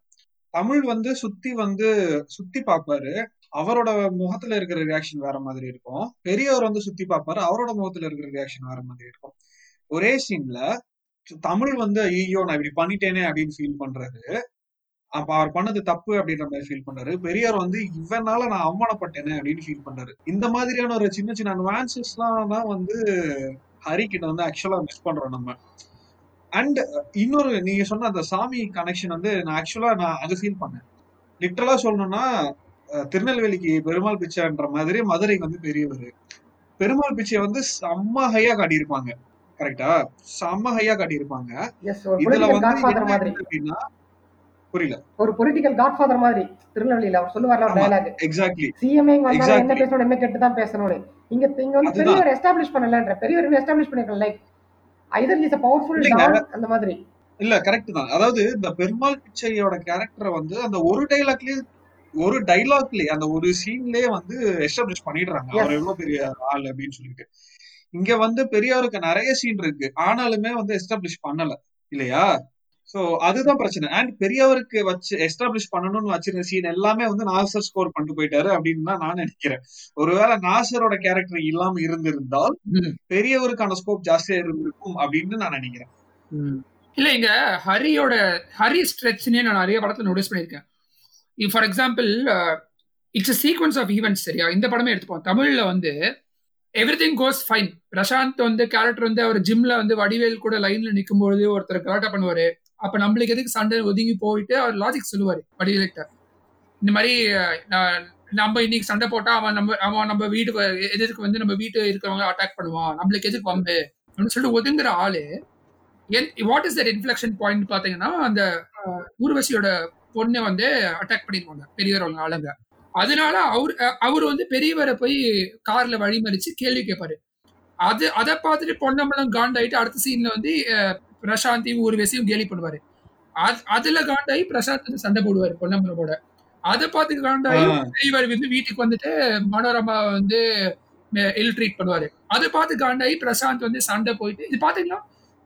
தமிழ் வந்து சுத்தி வந்து சுத்தி பார்ப்பாரு அவரோட முகத்துல இருக்கிற ரியாக்ஷன் வேற மாதிரி இருக்கும். பெரியவர் வந்து சுத்தி பார்ப்பாரு அவரோட முகத்துல இருக்கிற ரியாக்ஷன் வேற மாதிரி இருக்கும். ஒரே சீன்ல தமிழ் வந்து ஐயோ நான் இப்படி பண்ணிட்டேனே அப்படின்னு ஃபீல் பண்றாரு. அப்ப அவர் பண்ணது தப்பு அப்படின்ற மாதிரி ஃபீல் பண்றாரு. பெரியார் வந்து இவனால நான் அவமானப்பட்டேனே அப்படின்னு ஃபீல் பண்றாரு. இந்த மாதிரியான ஒரு சின்ன சின்ன அட்வான்சஸ் எல்லாம் தான் வந்து ஹரி கிட்ட வந்து ஆக்சுவலா மிஸ் பண்றோம் நம்ம. அண்ட் இன்னொரு நீங்க சொன்ன அந்த சாமி கனெக்ஷன் வந்து நான் ஆக்சுவலா நான் அது ஃபீல் பண்ணேன். லிட்டரலா சொல்லணும்னா திருநெல்வேலிக்கு பெருமாள் பிச்சைன்ற மாதிரி மதுரைக்கு வந்து பெரியவர். பெருமாள் பிச்சை வந்து செம்ம ஹையா காட்டியிருப்பாங்க. கரெக்டா செம்ம ஹையா காட்டியிருப்பாங்க. இதுல வந்து அப்படின்னா புரியல. ஒரு பொலிட்டிக்கல் காட்ஃபாதர் மாதிரி திருநெல்வேலியில அவர் சொல்லுவார்ல ஒரு. டயலாக் எக்ஸாக்ட்லி சிஎம்ஏ என்ன. பேசணும் என்ன கேட்டு தான் பேசணும்னு. இங்க இங்க வந்து. பெரியவர் எஸ்டாப்ளிஷ் பண்ணலன்ற பெரியவர் எஸ்டாப்ளிஷ் பண்ணிருக்கல லைக் ஐதர் இஸ் பவர்ஃபுல் அந்த மாதிரி. இல்ல கரெக்ட் தான். அதாவது இந்த பெருமாள் பிச்சையோட கேரக்டரை வந்து அந்த ஒரு டைலாக்லயே ஒரு டைலாக்லயே அந்த ஒரு சீன்லயே வந்து எஸ்டாப்ளிஷ் பண்ணிடுறாங்க. அவர் எவ்வளவு பெரிய ஆள் அப்படின்னு சொல்லிட்டு. இங்க வந்து பெரியாருக்கு நிறைய சீன் இருக்கு. ஆனாலுமே வந்து எஸ்டாப்ளிஷ் பண்ணல. இல்லையா? சோ அதுதான் பிரச்சனை. அண்ட் பெரியவருக்கு வச்சு எஸ்டாப்ளிஷ் பண்ணணும்னு வச்சிருந்த சீன் எல்லாமே வந்து நாசர் ஸ்கோர் பண்ணிட்டு போயிட்டாரு அப்படின்னு தான் நான் நினைக்கிறேன். ஒருவேளை நாசரோட கேரக்டர் இல்லாம இருந்திருந்தால். பெரியவருக்கான ஸ்கோப் ஜாஸ்தியா இருந்திருக்கும் அப்படின்னு நான் நினைக்கிறேன். இல்ல இங்க ஹரியோட ஹரி ஸ்ட்ரெச்னே நான் நிறைய படத்துல நோட்டீஸ் பண்ணியிருக்கேன். For example it's sequence of events சரியா? இந்த படமே எடுத்துப்போம். தமிழ்ல வந்து every thing goes fine Prashanth வந்து கேரக்டர் வந்து அவர் ஜிம்ல வந்து வடிவேல் கூட லைன்ல நிக்கும்போது ஒருத்தர் கலாட்டா பண்ணுவாரு. அப்ப நம்மளுக்கு எதுக்கு சண்டை ஒதுங்கி போயிட்டு அவர் லாஜிக் சொல்லுவாரு வடிவேல்கிட்ட. இந்த மாதிரி நான் நம்ம இன்னைக்கு சண்டை போட்டா அவன் நம்ம அவன் நம்ம வீடு வ- எதிர்க்கு வந்து நம்ம வீட்டு இருக்கிறவங்க அட்டாக் பண்ணுவான். நம்மளுக்கு எதுக்கு வம்பு அப்படின்னு சொல்லிட்டு ஒதுங்குற ஆளு என் what is that inflection point பாத்தீங்கன்னா அந்த ஊர்வசியோட பொண்ணை வந்து அட்டாக் பண்ணிருவாங்க பெரியவரவங்க ஆளுங்க. அதனால அவர் அவர் வந்து பெரியவரை போய் கார்ல வழிமறிச்சு கேள்வி கேட்பாரு அது அதை பார்த்துட்டு பொன்னம்பலம் காண்டாயிட்டு அடுத்த சீன்ல வந்து பிரசாந்தையும் ஊர்வசியும் கேலி பண்ணுவாரு. அது- அதுல காண்டாயி பிரசாந்த் வந்து சண்டை போடுவாரு பொன்னம்பலமோட அதை பார்த்து காண்டாயி பெரியவர் வந்து வீட்டுக்கு வந்துட்டு மனோரமா வந்து இல் ட்ரீட் பண்ணுவாரு. அதை பார்த்து காண்டாயி பிரசாந்த் வந்து சண்டை போயிட்டு இது பாத்தீங்கன்னா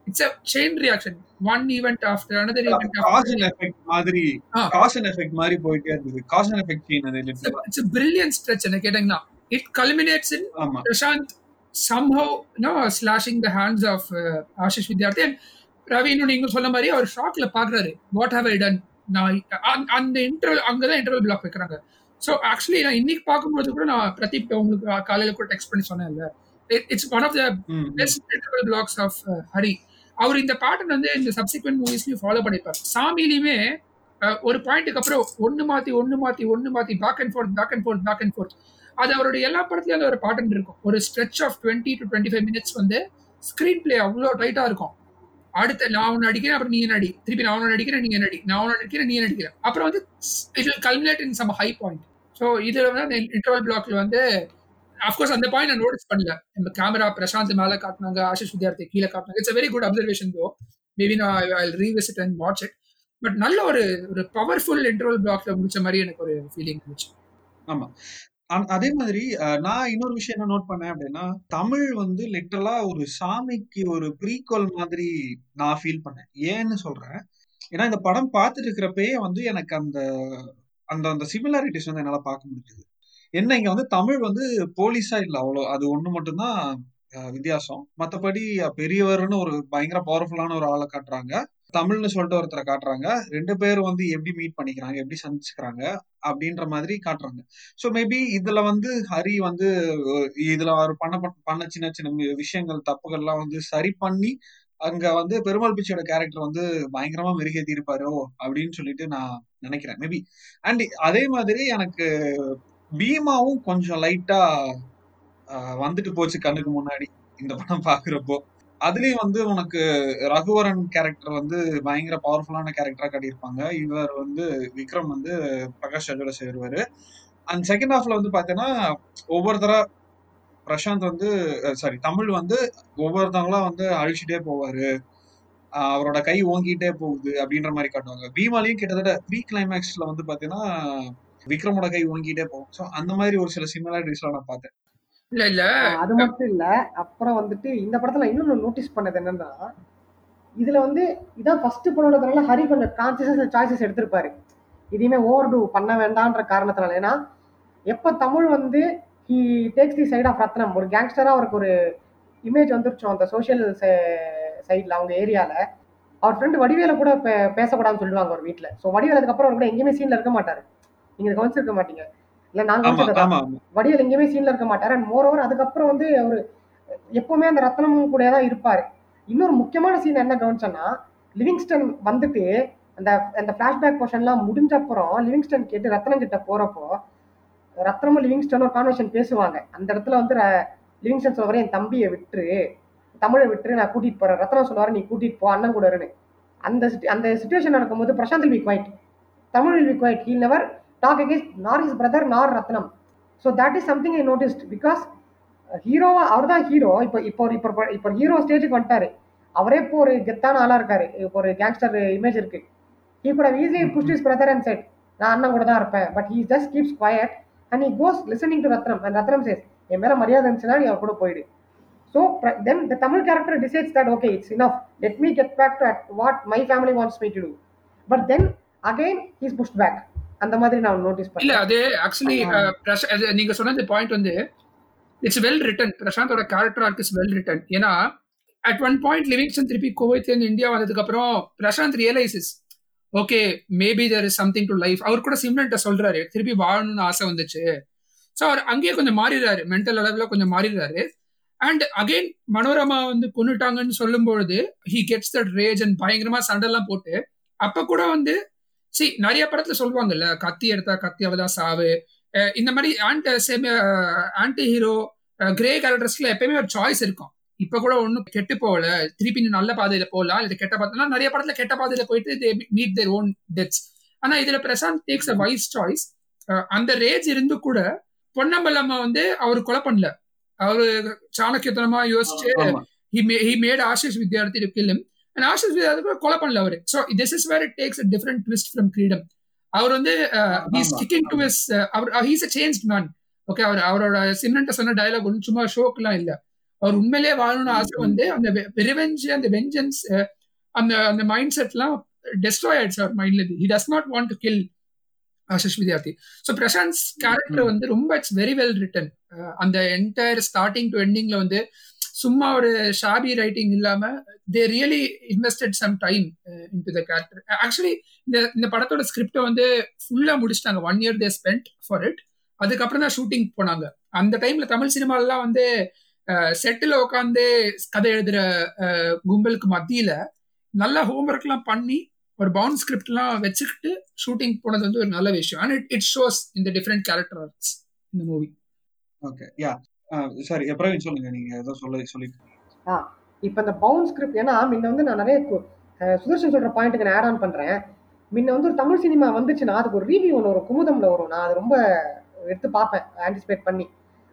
it's a chain reaction one event after another event cause and effect மாதிரி. காஸ் அண்ட் எஃபெக்ட் மாதிரி போயிட்டே இருந்தது. காஸ் அண்ட் எஃபெக்ட் சீன் அது. இட்ஸ் பிரில்லியன் ஸ்ட்ரெச் என்ன கேட்டீங்கன்னா. It culminates in Prashanth somehow no slashing the hands of Ashish Vidyarthi and Ravi இன்னும் நீங்க சொன்ன மாதிரி அவர் ஷாக்ல பாக்குறாரு. வாட் ஹவ் ஐ டன் நான் அந்த- இன்டர்வல் அங்கதான் இன்டர்வல் பிளாக் வைக்கிறாங்க. ஸோ ஆக்சுவலி நான் இன்னைக்கு பார்க்கும்போது கூட நான் பிரதீப் உங்களுக்கு காலையில கூட டெக்ஸ்ட் பண்ணி சொன்னேன்ல. It's one of the. Best interval blocks of Hari அவர் இந்த பேட்டர்ன் வந்து இந்த சப்சிக்வெண்ட் மூவிஸ்லயும் ஃபாலோ பண்ணிப்பார். சாமியிலுமே ஒரு பாயிண்ட்டுக்கு அப்புறம் ஒன்னு மாத்தி ஒன்னு மாத்தி ஒன்னு மாத்தி back and forth back and forth back and forth அது அவருடைய எல்லா படத்துலயும் அந்த ஒரு பேட்டர்ன் இருக்கும். ஒரு stretch of twenty to twenty five minutes வந்து ஸ்க்ரீன் பிளே அவ்வளோ டைட்டா இருக்கும். அடுத்து நான் ஒன்று அடிக்கிறேன் அப்புறம் நீ என்ன அடி. திருப்பி நான் ஒன்று அடிக்கிறேன் நீ என்ன அடி. நான் ஒன்று அடிக்கிறேன் நீ என்ன அடிக்கிறேன். அப்புறம் வந்து it will culminate in some high point so இதுல வந்து அந்த இன்டர்வல் பிளாக்ல வந்து அஃப்கோர்ஸ் அந்த பாயிண்ட் நான் நோட்டீஸ் பண்ணல. நம்ம கேமரா பிரசாந்த் மேல காட்டினாங்க ஆஷிஷ் வித்யார்த்தி கீழே காட்டினாங்க. It's very good observation though maybe நான் I revisit and watch it but நல்ல ஒரு ஒரு பவர்ஃபுல் இன்டர்வல் பிளாக்ல முடிச்ச மாதிரி எனக்கு ஒரு ஃபீலிங் இருந்துச்சு ஆமாம் அதே மாதிரி அஹ், நான் இன்னொரு விஷயம் என்ன நோட் பண்ணேன் அப்படின்னா தமிழ் வந்து லிட்டரலா ஒரு சாமிக்கு ஒரு ப்ரீக்வல் மாதிரி நான் ஃபீல் பண்ணேன். ஏன்னு சொல்றேன். ஏன்னா இந்த படம் பார்த்துட்டு இருக்கிறப்பயே வந்து எனக்கு அந்த அந்த அந்த சிமிலாரிட்டிஸ் வந்து என்னால பார்க்க முடிஞ்சது. என்ன இங்க வந்து தமிழ் வந்து போலீஸா இல்ல அவ்வளோ அது ஒண்ணு மட்டும்தான் வித்தியாசம். மத்தபடி பெரியவர்னு ஒரு பயங்கர பவர்ஃபுல்லான ஒரு ஆளை காட்டுறாங்க. தமிழ்னு சொல்லிட்டு ஒருத்தரை காட்டுறாங்க. ரெண்டு பேரும் வந்து எப்படி மீட் பண்ணிக்கிறாங்க எப்படி சந்திச்சுக்கிறாங்க அப்படின்ற மாதிரி காட்டுறாங்க. ஸோ மேபி இதுல வந்து ஹரி வந்து இதுல அவர் பண்ண பண்ண சின்ன சின்ன விஷயங்கள் தப்புகள்லாம் வந்து சரி பண்ணி அங்க வந்து பெருமாள் பிச்சையோட கேரக்டர் வந்து பயங்கரமா மெருகேத்தி இருப்பாரோ அப்படின்னு சொல்லிட்டு நான் நினைக்கிறேன். மேபி அண்ட் அதே மாதிரி எனக்கு பீமாவும் கொஞ்சம் லைட்டா வந்துட்டு போச்சு கண்ணுக்கு முன்னாடி இந்த படம் பாக்குறப்போ அதுலயும் வந்து உனக்கு ரகுவரன் கேரக்டர் வந்து பயங்கர பவர்ஃபுல்லான கேரக்டரா காட்டியிருப்பாங்க. இவர் வந்து விக்ரம் வந்து பிரகாஷ் ராஜோட சேருவாரு. அண்ட் செகண்ட் ஹாஃப்ல வந்து பாத்தீங்கன்னா ஒவ்வொருத்தரா பிரசாந்த் வந்து சாரி தமிழ் வந்து ஒவ்வொருத்தவங்களா வந்து அழிச்சுட்டே போவாரு. அவரோட கை ஓங்கிட்டே போகுது அப்படின்ற மாதிரி காட்டுவாங்க. பீமாலையும் கிட்டத்தட்ட ப்ரீ கிளைமேக்ஸ்ல வந்து பாத்தீங்கன்னா விக்ரமோட கை ஓங்கிட்டே போகும். ஸோ அந்த மாதிரி ஒரு சில சிமிலாரிட்டிஸ்லாம் நான் பார்த்தேன். இல்ல இல்ல. அது மட்டும் இல்ல. அப்புறம் வந்துட்டு இந்த படத்துல இன்னொன்னு நோட்டீஸ் பண்ணது என்னன்னா இதுல வந்து இதான் ஃபர்ஸ்ட் படம்ன்றதுனால ஹரி கொஞ்சம் கான்சியஸ் சாய்ஸஸ் எடுத்திருப்பாரு. இதையுமே ஓவர் டூ பண்ண வேண்டாம்ன்ற காரணத்தினால. ஏன்னா எப்ப தமிழ் வந்து he takes the side of Ratnam ஒரு கேங்ஸ்டரா அவருக்கு ஒரு இமேஜ் வந்துருச்சோம் அந்த சோஷியல் சைட்ல அவங்க ஏரியால அவர் ஃப்ரெண்டு வடிவேல கூட பேசக்கூடாதுன்னு சொல்லுவாங்க ஒரு வீட்டில் ஸோ வடிவேல் அப்புறம் அவர் கூட எங்கேயுமே சீன்ல இருக்க மாட்டாரு. நீங்க கவனிச்சிருக்க மாட்டீங்க. இல்ல நான் வடிவேல் எங்கேயுமே சீன்ல இருக்க மாட்டார். அண்ட் மோரோவர் அதுக்கப்புறம் வந்து அவர் எப்பவுமே அந்த ரத்னம் கூட தான் இருப்பாரு. இன்னொரு முக்கியமான சீன் என்ன கவனிச்சோன்னா லிவிங்ஸ்டன் வந்துட்டு அந்த அந்த ஃபிளாஷ்பேக் போர்ஷன்லாம் முடிஞ்ச அப்புறம் லிவிங்ஸ்டன் கேட்டு ரத்னம் கிட்ட போறப்போ ரத்னமும் லிவிங்ஸ்டனும் ஒரு கான்வர்சேஷன் பேசுவாங்க. அந்த இடத்துல வந்து லிவிங்ஸ்டன் சொல்லுவாரு என் தம்பியை விட்டுரு. தமிழை விட்டுரு நான் கூட்டிட்டு போறேன். ரத்னம் சொல்லுவாரு நீ கூட்டிட்டு போ அண்ணன் கூட இருன்னு அந்த அந்த சுச்சுவேஷன் நடக்கும்போது Prashanth will be quiet Tamizh will be quiet he never talk against nor his brother nor Ratnam so that is something I noticed because ஹீரோவா அவர் தான் ஹீரோ இப்போ இப்போ ஒரு- இப்போ இப்போ ஹீரோ ஸ்டேஜுக்கு வந்துட்டாரு. அவரே இப்போ ஒரு கெத்தான ஆளா இருக்காரு. இப்போ ஒரு கேங்ஸ்டர் இமேஜ் இருக்கு. ஹீ கூட easily pushed his brother and said நான் அண்ணன் கூட தான் இருப்பேன். But he just keeps quiet and he goes listening to Ratnam and Ratnam says என் மேல மரியாதை இருந்துச்சுன்னா நீ அவர் கூட போயிடு. So then the Tamizh character decides that okay it's enough let me get back to at what my family wants me to do but then again he's pushed back அந்த மாதிரி நான் நோட்டீஸ் இல்ல பண்ணேன். அது ஆக்சுவலி நீங்க சொன்ன பாயிண்ட் வந்து it's well written பிரசாந்தோட character arc is well written ஏன்னா அட் ஒன் பாயிண்ட் லிவிங்ஸ்டன் திருப்பி குவைத்ல இருந்து இந்தியா வந்ததுக்கு அப்புறம் Prashanth realises okay maybe there is something to life அவர் கூட சிம்ரன்ட்ட சொல்றாரு திருப்பி வாழணும்னு ஆசை வந்துச்சு. ஸோ அவர் அங்கேயே கொஞ்சம் மாறிடுறாரு மென்டல் அளவுல கொஞ்சம் மாறிடுறாரு. அண்ட் அகைன் மனோரமா வந்து கொண்டுட்டாங்கன்னு சொல்லும் பொழுது he gets that rage and பயங்கரமா சண்டெல்லாம் போட்டு அப்ப கூட வந்து சி நிறைய படத்துல சொல்லுவாங்கல்ல கத்தி எடுத்தா கத்தி அவதான் சாவு. இந்த மாதிரி anti same anti hero grey கேரக்டர்ஸ்ல எப்பயுமே ஒரு சாய்ஸ் இருக்கும். இப்ப கூட ஒண்ணும் கெட்டு போகல. திருப்பி நீ நல்ல பாதையில போகலாம் இது கெட்ட பாதைனா நிறைய படத்துல கெட்ட பாதையில போயிட்டு மீட் தேர் ஓன் டெத்ஸ் ஆனா இதுல Prashanth takes a wise choice அந்த ரேஜ் இருந்து கூட பொன்னம்பலம்மா வந்து அவர் கொலை பண்ணல. அவரு சாணக்கியத்தனமா யோசிச்சு ஆமா. he ma- he made And Ashish Vidyarthi கூட கொலை பண்ணல அவரு. So this is where it takes a different twist from Freedom அவர் வந்து he's sticking to his our he's a changed man okay அவர் அவரோட சின்னன்ட்ட சொன்ன டயலாக் ஒன்று சும்மா ஷோக்கெல்லாம் இல்ல. அவர் உண்மையிலேயே வாழணும்னு ஆசை வந்து அந்த ரிவெஞ்ச் அந்த வெஞ்சன்ஸ் அந்த அந்த மைண்ட் செட்லாம் டெஸ்ட்ராய் ஆயிடுச்சு அவர் மைண்ட்ல இருந்து. He does not want to kill Ashish Vidyarthi so Prashanth character வந்து ரொம்ப இட்ஸ் வெரி வெல் ரிட்டன் அந்த என்டையர் ஸ்டார்டிங் டு எண்டிங்ல வந்து சும்மா ஒரு ஷாபி ரைட்டிங் இல்லாம they really invested some time into the character actually இந்த இந்த படத்தோட ஸ்கிரிப்டை வந்து ஃபுல்லா முடிச்சிட்டாங்க. One year they spend for it அதுக்கப்புறம் தான் ஷூட்டிங் போனாங்க. அந்த டைம்ல தமிழ் சினிமாலாம் வந்து uh, செட்டில் உட்காந்து கதை எழுதுற uh, கும்பலுக்கு மத்தியில நல்லா ஹோம்ஒர்க்லாம் பண்ணி ஒரு பவுண்ட் ஸ்கிரிப்ட்லாம் வச்சுக்கிட்டு ஷூட்டிங் போனது வந்து ஒரு நல்ல விஷயம். அண்ட் இட் இட் ஷோஸ் இந்த டிஃப்ரெண்ட் கேரக்டர் ஆர்ட்ஸ் இந்த மூவி ஓகே யா சாரி எப்பறம் சொல்லுங்க. நீங்க ஏதோ சொல்ல சொல்லி ஆ இப்போ இந்த பவுண்ட் ஸ்கிரிப்ட் ஏன்னா முன்ன வந்து நான் நிறைய சுதர்ஷன் சொல்ற பாயிண்ட்டுக்கு நான் ஆட் ஆன் பண்றேன். முன்ன வந்து ஒரு தமிழ் சினிமா வந்துச்சுன்னா அதுக்கு ஒரு ரிவ்யூ ஒன்று வரும் குமுதம்ல வரும். நான் அது ரொம்ப எடுத்து பார்ப்பேன் ஆன்டிசிபேட் பண்ணி.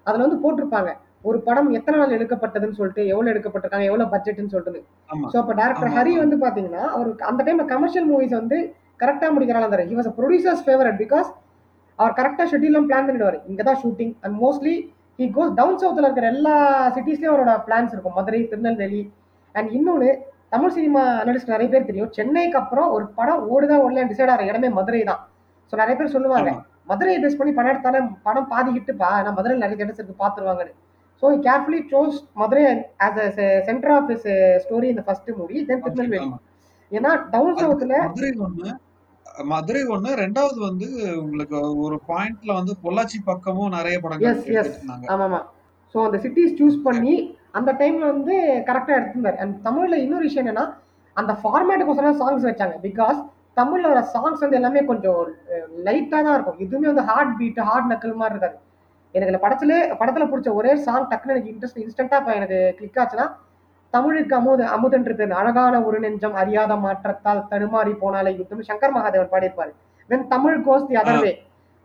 அதில் வந்து போட்டிருப்பாங்க ஒரு படம் எத்தனை நாள் எடுக்கப்பட்டதுன்னு சொல்லிட்டு எவ்வளோ எடுக்கப்பட்டிருக்காங்க எவ்வளோ பட்ஜெட்னு சொல்லிட்டு ஸோ அப்போ டேரக்டர் ஹரி வந்து பார்த்தீங்கன்னா அவருக்கு அந்த டைம்ல கமர்ஷியல் மூவிஸ் வந்து கரெக்டாக முடிக்கிறாள் இருந்தார் he was producer's favourite because அவர் கரெக்டாக ஷெட்யூலாம் பிளான் பண்ணிடுவார். இங்கே தான் shooting and mostly he goes down சவுத்தில் இருக்கிற எல்லா சிட்டிஸ்லேயும் அவரோட பிளான்ஸ் இருக்கும். மதுரை திருநெல்வேலி அண்ட் இன்னொன்று தமிழ் சினிமா அனலிஸ்ட் நிறைய பேர் தெரியும். சென்னைக்கு அப்புறம் ஒரு படம் ஓடுதான் ஓடல டிசைட் ஆகிற இடமே மதுரை தான். ஸோ நிறைய பேர் சொல்லுவாங்க மதுரையை பேஸ் பண்ணி படம் எடுத்தாலும் படம் பாதி ஹிட்டுப்பா நான் மதுரையில் நிறைய தேட்டர்ஸ் இருக்கு பார்த்துருவாங்கன்னு. So carefully chose Madurai as a centre of his story இந்த ஃபர்ஸ்ட் மூவி தென் திருநெல்வேலி. ஏன்னா டவுன் சவுத்தில் மதுரை ஒண்ணு ரெண்டாவது வந்து உங்களுக்கு ஒரு பாயிண்ட்ல வந்து பொள்ளாச்சி பக்கமும் நிறைய படங்கள் ஆமாமா. ஸோ அந்த சிட்டிஸ் சூஸ் பண்ணி அந்த டைம்ல வந்து கரெக்டாக எடுத்திருந்தார். அண்ட் தமிழ்ல இன்னொரு விஷயம் என்னன்னா அந்த ஃபார்மேட்டுக்கோசரம் சாங்ஸ் வச்சாங்க. பிகாஸ் தமிழ்ல வர சாங்ஸ் வந்து எல்லாமே கொஞ்சம் லைட்டாக தான் இருக்கும். எதுவுமே வந்து ஹார்ட் பீட் ஹார்ட் நக்கல் மாதிரி இருக்காது. எனக்கு படத்துல படத்துல பிடிச்ச ஒரே சாங் டக்குன்னு எனக்கு இன்ட்ரெஸ்ட் இன்ஸ்டன்டா இப்போ எனக்கு கிளிக் ஆச்சுன்னா தமிழுக்கு அமுது அமுதென்று அழகான ஒரு நெஞ்சம் அறியாத மாற்றத்தால் தடுமாறி போனாலே யுத்தம். Shankar Mahadevan பாடியிருப்பாரு. When Tamizh goes the other way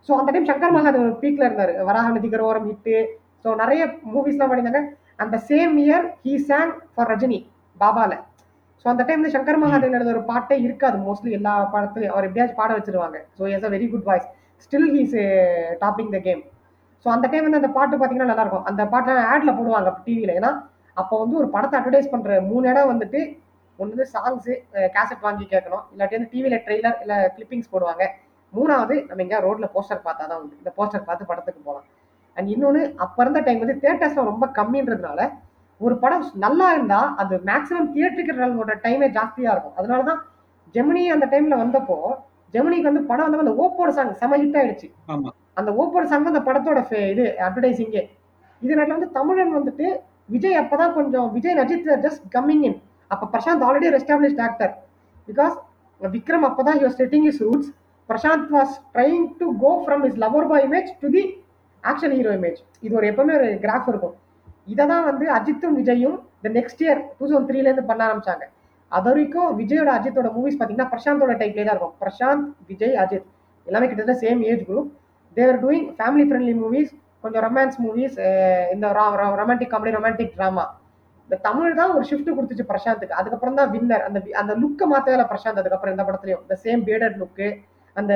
so அந்த டைம் சங்கர் மகாதேவன் பீக்ல இருந்தாரு. வராக நதிகர் ஓரம் ஹிட்டு ஸோ நிறைய மூவிஸ்லாம் பண்ணியிருந்தாங்க. அந்த same year he sang for Rajini பாபால. So அந்த டைம் வந்து சங்கர் மகாதேவன் எழுத ஒரு பாட்டே இருக்காது. மோஸ்ட்லி எல்லா படத்துலையும் அவர் எப்படியாச்சும் பாட வச்சிருவாங்க. So is a very good voice still he's topping the game so அந்த டைம் வந்து அந்த பாட்டு பார்த்தீங்கன்னா நல்லா இருக்கும். அந்த பாட்டை ஆட்ல போடுவாங்க டிவியில் ஏன்னா அப்போ வந்து ஒரு படத்தை அட்வர்டைஸ் பண்ணுற மூணு இடம் வந்துட்டு ஒன்று வந்து சாங்ஸு கேசட் வாங்கி கேட்கணும். இல்லாட்டி வந்து டிவியில் ட்ரெய்லர் இல்லை கிளிப்பிங்ஸ் போடுவாங்க. மூணாவது நம்ம எங்கேயா ரோட்டில் போஸ்டர் பார்த்தா தான் உண்டு. இந்த போஸ்டர் பார்த்து படத்துக்கு போகலாம். அண்ட் இன்னொன்று அப்போ இருந்த டைம் வந்து தேட்டர்ஸ்லாம் ரொம்ப கம்மின்றதுனால ஒரு படம் நல்லா இருந்தால் அது மேக்ஸிமம் தியேட்டருக்கு டைமே ஜாஸ்தியாக இருக்கும். அதனால தான் ஜெமினி அந்த டைமில் வந்தப்போ ஜெமினிக்கு வந்து படம் வந்து அந்த ஓப்போட சாங் செம ஹிட் ஆயிடுச்சு. அந்த ஓப்போட சாங் தான் அந்த படத்தோட இது அட்வர்டைசிங்கே இது நேரத்தில் வந்து தமிழன் வந்துட்டு விஜய் அப்பதான் கொஞ்சம் Vijay Ajith just coming in அப்போ பிரசாந்த் ஆல்ரெடி ஒரு எஸ்டாப்ளிஷ்ட் ஆக்டர் பிகாஸ் விக்ரம் அப்பதான் you setting his roots Prashanth was trying to go from his lover boy image to the action hero image இது ஒரு எப்பவுமே ஒரு கிராஃப் இருக்கும். இதை தான் வந்து அஜித்தும் விஜயும் இந்த நெக்ஸ்ட் இயர் டூ தௌசண்ட் த்ரீலேருந்து பண்ண ஆரம்பிச்சாங்க. அது வரைக்கும் விஜயோட அஜித்தோட மூவிஸ் பார்த்தீங்கன்னா பிரசாந்தோட டைப்லேயே தான் இருக்கும். பிரசாந்த் விஜய் அஜித். எல்லாமே கிட்டத்தட்ட same age group they're doing family friendly movies கொஞ்சம் ரொமான்ஸ் மூவிஸ் இந்த ரொமான்டிக் காமெடி ரொமான்டிக் ட்ராமா இந்த தமிழ் தான் ஒரு ஷிஃப்ட் கொடுத்துச்சு பிரசாந்துக்கு அதுக்கப்புறம் தான் வின்னர் அந்த அந்த லுக்கை மாற்றவே பிரசாந்த் அதுக்கப்புறம் இந்த படத்துலையும். இந்த சேம் பேடட் லுக்கு அந்த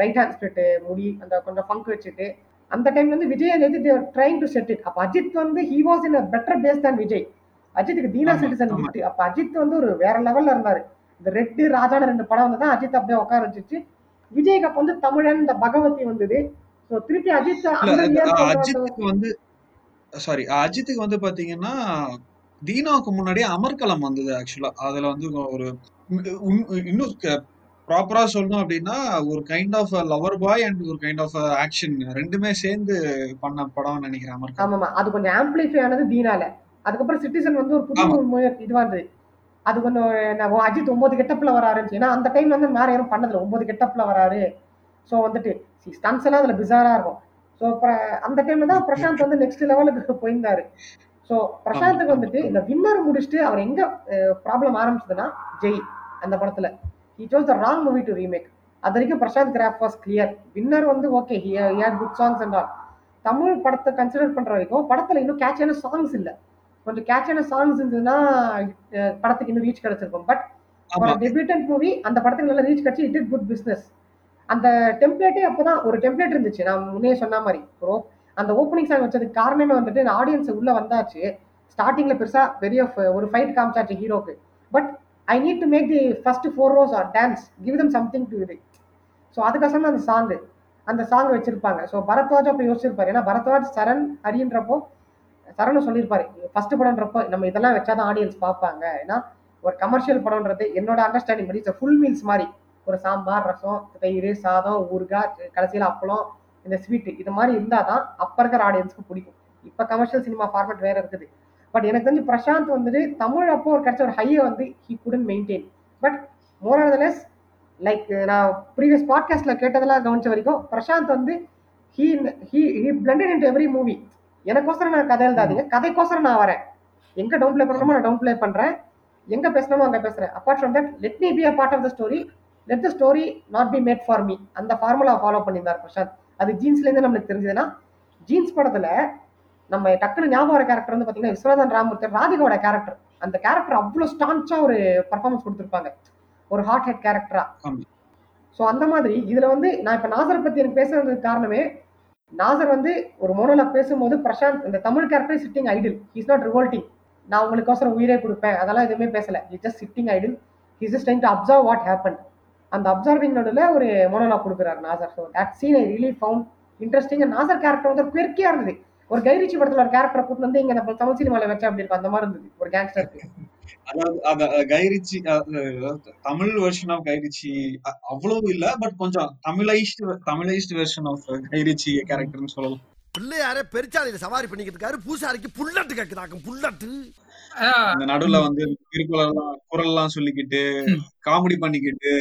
ரைட் ஹேண்ட் ஸ்பிரிட் முடி அந்த கொஞ்சம் ஃபங்க் வச்சுட்டு. அந்த டைம்ல வந்து Vijay Ajith they were trying to set it அப்போ அஜித் வந்து he was in a better pace தான் விஜய். அஜித்துக்கு தீனா சிட்டிசன் விட்டு அப்போ அஜித் வந்து ஒரு வேற லெவல்ல இருந்தாரு. இந்த ரெட்டு ராஜான ரெண்டு படம் வந்து தான் அஜித் அப்படியே உட்கார வச்சுச்சு. விஜய்க்கு அப்போ வந்து தமிழன் இந்த பகவதி வந்தது. திருப்பி அஜித் அஜித்துக்கு வந்து சாரி அஜித்துக்கு வந்து பாத்தீங்கன்னா தீனாவுக்கு முன்னாடியே அமர்கலம் வந்தது ஆக்சுவலா அதுல வந்து ஒரு இன்னும் ப்ராப்பரா சொல்லணும் அப்படின்னா ஒரு kind of lover boy and ஒரு கைண்ட் ஆஃப் ஆக்ஷன் ரெண்டுமே சேர்ந்து பண்ண படம் நினைக்கிறேன் அமர்கலம் ஆமாமா. அது கொஞ்சம் ஆம்பிளிஃபை ஆனது தீனால. அதுக்கப்புறம் சிட்டிசன் வந்து ஒரு புது இதுவா இருந்தது அது கொஞ்சம் அஜித் ஒன்பது கெட்டப்ல வராருன்னு ஏன்னா அந்த டைம்ல வந்து வேற யாரும் பண்ணதில்ல. ஒன்பது கெட்டப்ல வராரு. ஸோ வந்துட்டு ஸ்டன்ஸ் எல்லாம் அதுல பிசாரா இருக்கும். ஸோ அந்த டைம்ல தான் பிரசாந்த் வந்து நெக்ஸ்ட் லெவலுக்கு போயிருந்தாரு. ஸோ பிரசாந்துக்கு வந்துட்டு இந்த வின்னர் முடிச்சுட்டு அவர் எங்க ப்ராப்ளம் ஆரம்பிச்சதுன்னா ஜெய் அந்த படத்துல. He chose the wrong movie to remake அது வரைக்கும் Prashanth graph was clear winner வந்து okay good songs and all Tamizh படத்தை கன்சிடர் பண்ற வரைக்கும் படத்துல இன்னும் கேட்சான சாங்ஸ் இல்லை. கொஞ்சம் கேட்சான சாங்ஸ் இருந்ததுன்னா படத்துக்கு இன்னும் ரீச் கிடைச்சிருக்கும். பட் ஒரு டெபியூட்டன்ட் மூவி அந்த படத்துக்கு நல்ல ரீச் கிடைச்சி இட் இட் குட் பிஸ்னஸ் அந்த டெம்ப்ளேட்டே அப்போதான் ஒரு டெம்ப்ளேட் இருந்துச்சு. நான் முன்னே சொன்ன மாதிரி. ப்ரோ அந்த ஓப்பனிங் சாங் வச்சதுக்கு காரணமே வந்துட்டு ஆடியன்ஸ் உள்ள வந்தாச்சு. ஸ்டார்டிங்ல பெருசா பெரிய ஃப- ஒரு ஃபைட் காமிச்சாச்சு ஹீரோக்கு but I need to make the first four rows are dance give them something to இது ஸோ அதுக்கசம் அந்த சாங்கு அந்த சாங் வச்சிருப்பாங்க. ஸோ பரத்வாஜ் அப்போ யோசிச்சிருப்பாரு. ஏன்னா பரத்வாஜ் சரண் ஹரின்றப்போ சரண் சொல்லியிருப்பாரு. ஃபர்ஸ்ட் படம்ன்றப்போ நம்ம இதெல்லாம் வச்சாதான் ஆடியன்ஸ் பார்ப்பாங்க. ஏன்னா ஒரு கமர்ஷியல் படம்ன்றது என்னோட அண்டர்ஸ்டாண்டிங் படி ஃபுல் மீல்ஸ் மாதிரி. ஒரு சாம்பார் ரசம் தயிர் சாதம் ஊறுகாய் கடைசியில் அப்பளம் இந்த ஸ்வீட் இது மாதிரி இருந்தால் தான் அப்போ இருக்கிற ஆடியன்ஸ்க்கு பிடிக்கும். இப்போ கமர்ஷியல் சினிமா ஃபார்மேட் வேற இருக்குது. பட் எனக்கு தெரிஞ்சு பிரசாந்த் வந்துட்டு தமிழ் அப்போ ஒரு கிடைச்ச ஒரு ஹையை வந்து he couldn't maintain but more less like நான் ப்ரீவியஸ் பாட்காஸ்ட்ல கேட்டதெல்லாம் கவனிச்ச வரைக்கும் பிரசாந்த் வந்து he he he blended into every movie எனக்கோசரம் நான் கதை எழுதாதீங்க. கதைக்கோசரம் நான் வரேன். எங்க டவுன் ப்ளே பண்ணணுமோ நான் டவுன் ப்ளே பண்றேன். எங்க பேசணுமோ அங்க பேசுறேன். Apart from that let me be a part of the story let the story not be made for me அந்த ஃபார்முலா ஃபாலோ பண்ணியிருந்தார் பிரசாந்த். அது ஜீன்ஸ்ல இருந்து நம்மளுக்கு தெரிஞ்சதுன்னா ஜீன்ஸ் படத்துல நம்ம டக்குனு ஞாபகம் வர கேரக்டர் வந்து பாத்தீங்கன்னா விஸ்வநாதன் ராமூர்த்தி ராதிகாவோட கேரக்டர் அந்த கேரக்டர் அவ்வளவு ஸ்டான்ச்சா ஒரு பர்ஃபார்மன்ஸ் கொடுத்துருப்பாங்க. ஒரு ஹாட் ஹெட் கேரக்டரா ஆமா. ஸோ அந்த மாதிரி இதுல வந்து நான் இப்ப நாசரை பத்தி எனக்கு பேசுறதுக்கு காரணமே நாசர் வந்து ஒரு மோனோலாக் பேசும்போது பிரசாந்த் இந்த Thamizh character sitting idle is not revolting நான் உங்களுக்கோசரம் உயிரே கொடுப்பேன். அதெல்லாம் எதுவுமே பேசல. Is just sitting idle is just time to observe what happen அந்த அப்சர்விங் நடுவில் ஒரு மோனோலாக் கொடுக்குறாரு Nassar. So that scene I really found interesting Nassar character வந்து ஒரு பெருக்கியா இருந்தது. ஒரு கைரிச்சி படத்துல ஒரு கேரக்டரை கூட்டு வந்து இங்க நம்ம தமிழ் சினிமால வச்சா அப்படி இருக்கும். அந்த மாதிரி இருந்தது. ஒரு கேங்ஸ்டருக்கு அதாவது அத Guy Ritchie Tamil version of Guy Ritchie அவ்வளவு இல்ல. பட் கொஞ்சம் தமிழைஸ்ட் தமிழைஸ்ட் வெர்ஷன் ஆஃப் கைரிச்சி கேரக்டர்னு சொல்லலாம். பிள்ளையாரே பெருச்சாலையில சவாரி பண்ணிக்கிட்டு இருக்காரு பூசாரிக்கு புல்லட்டு கேக்குதாக்கும் புல்லட்டு. நடுவுல வந்து திருக்குறள்லாம் குரல்லாம் சொல்லிக்கிட்டு ம். காமெடி பண்ணிக்கிட்டு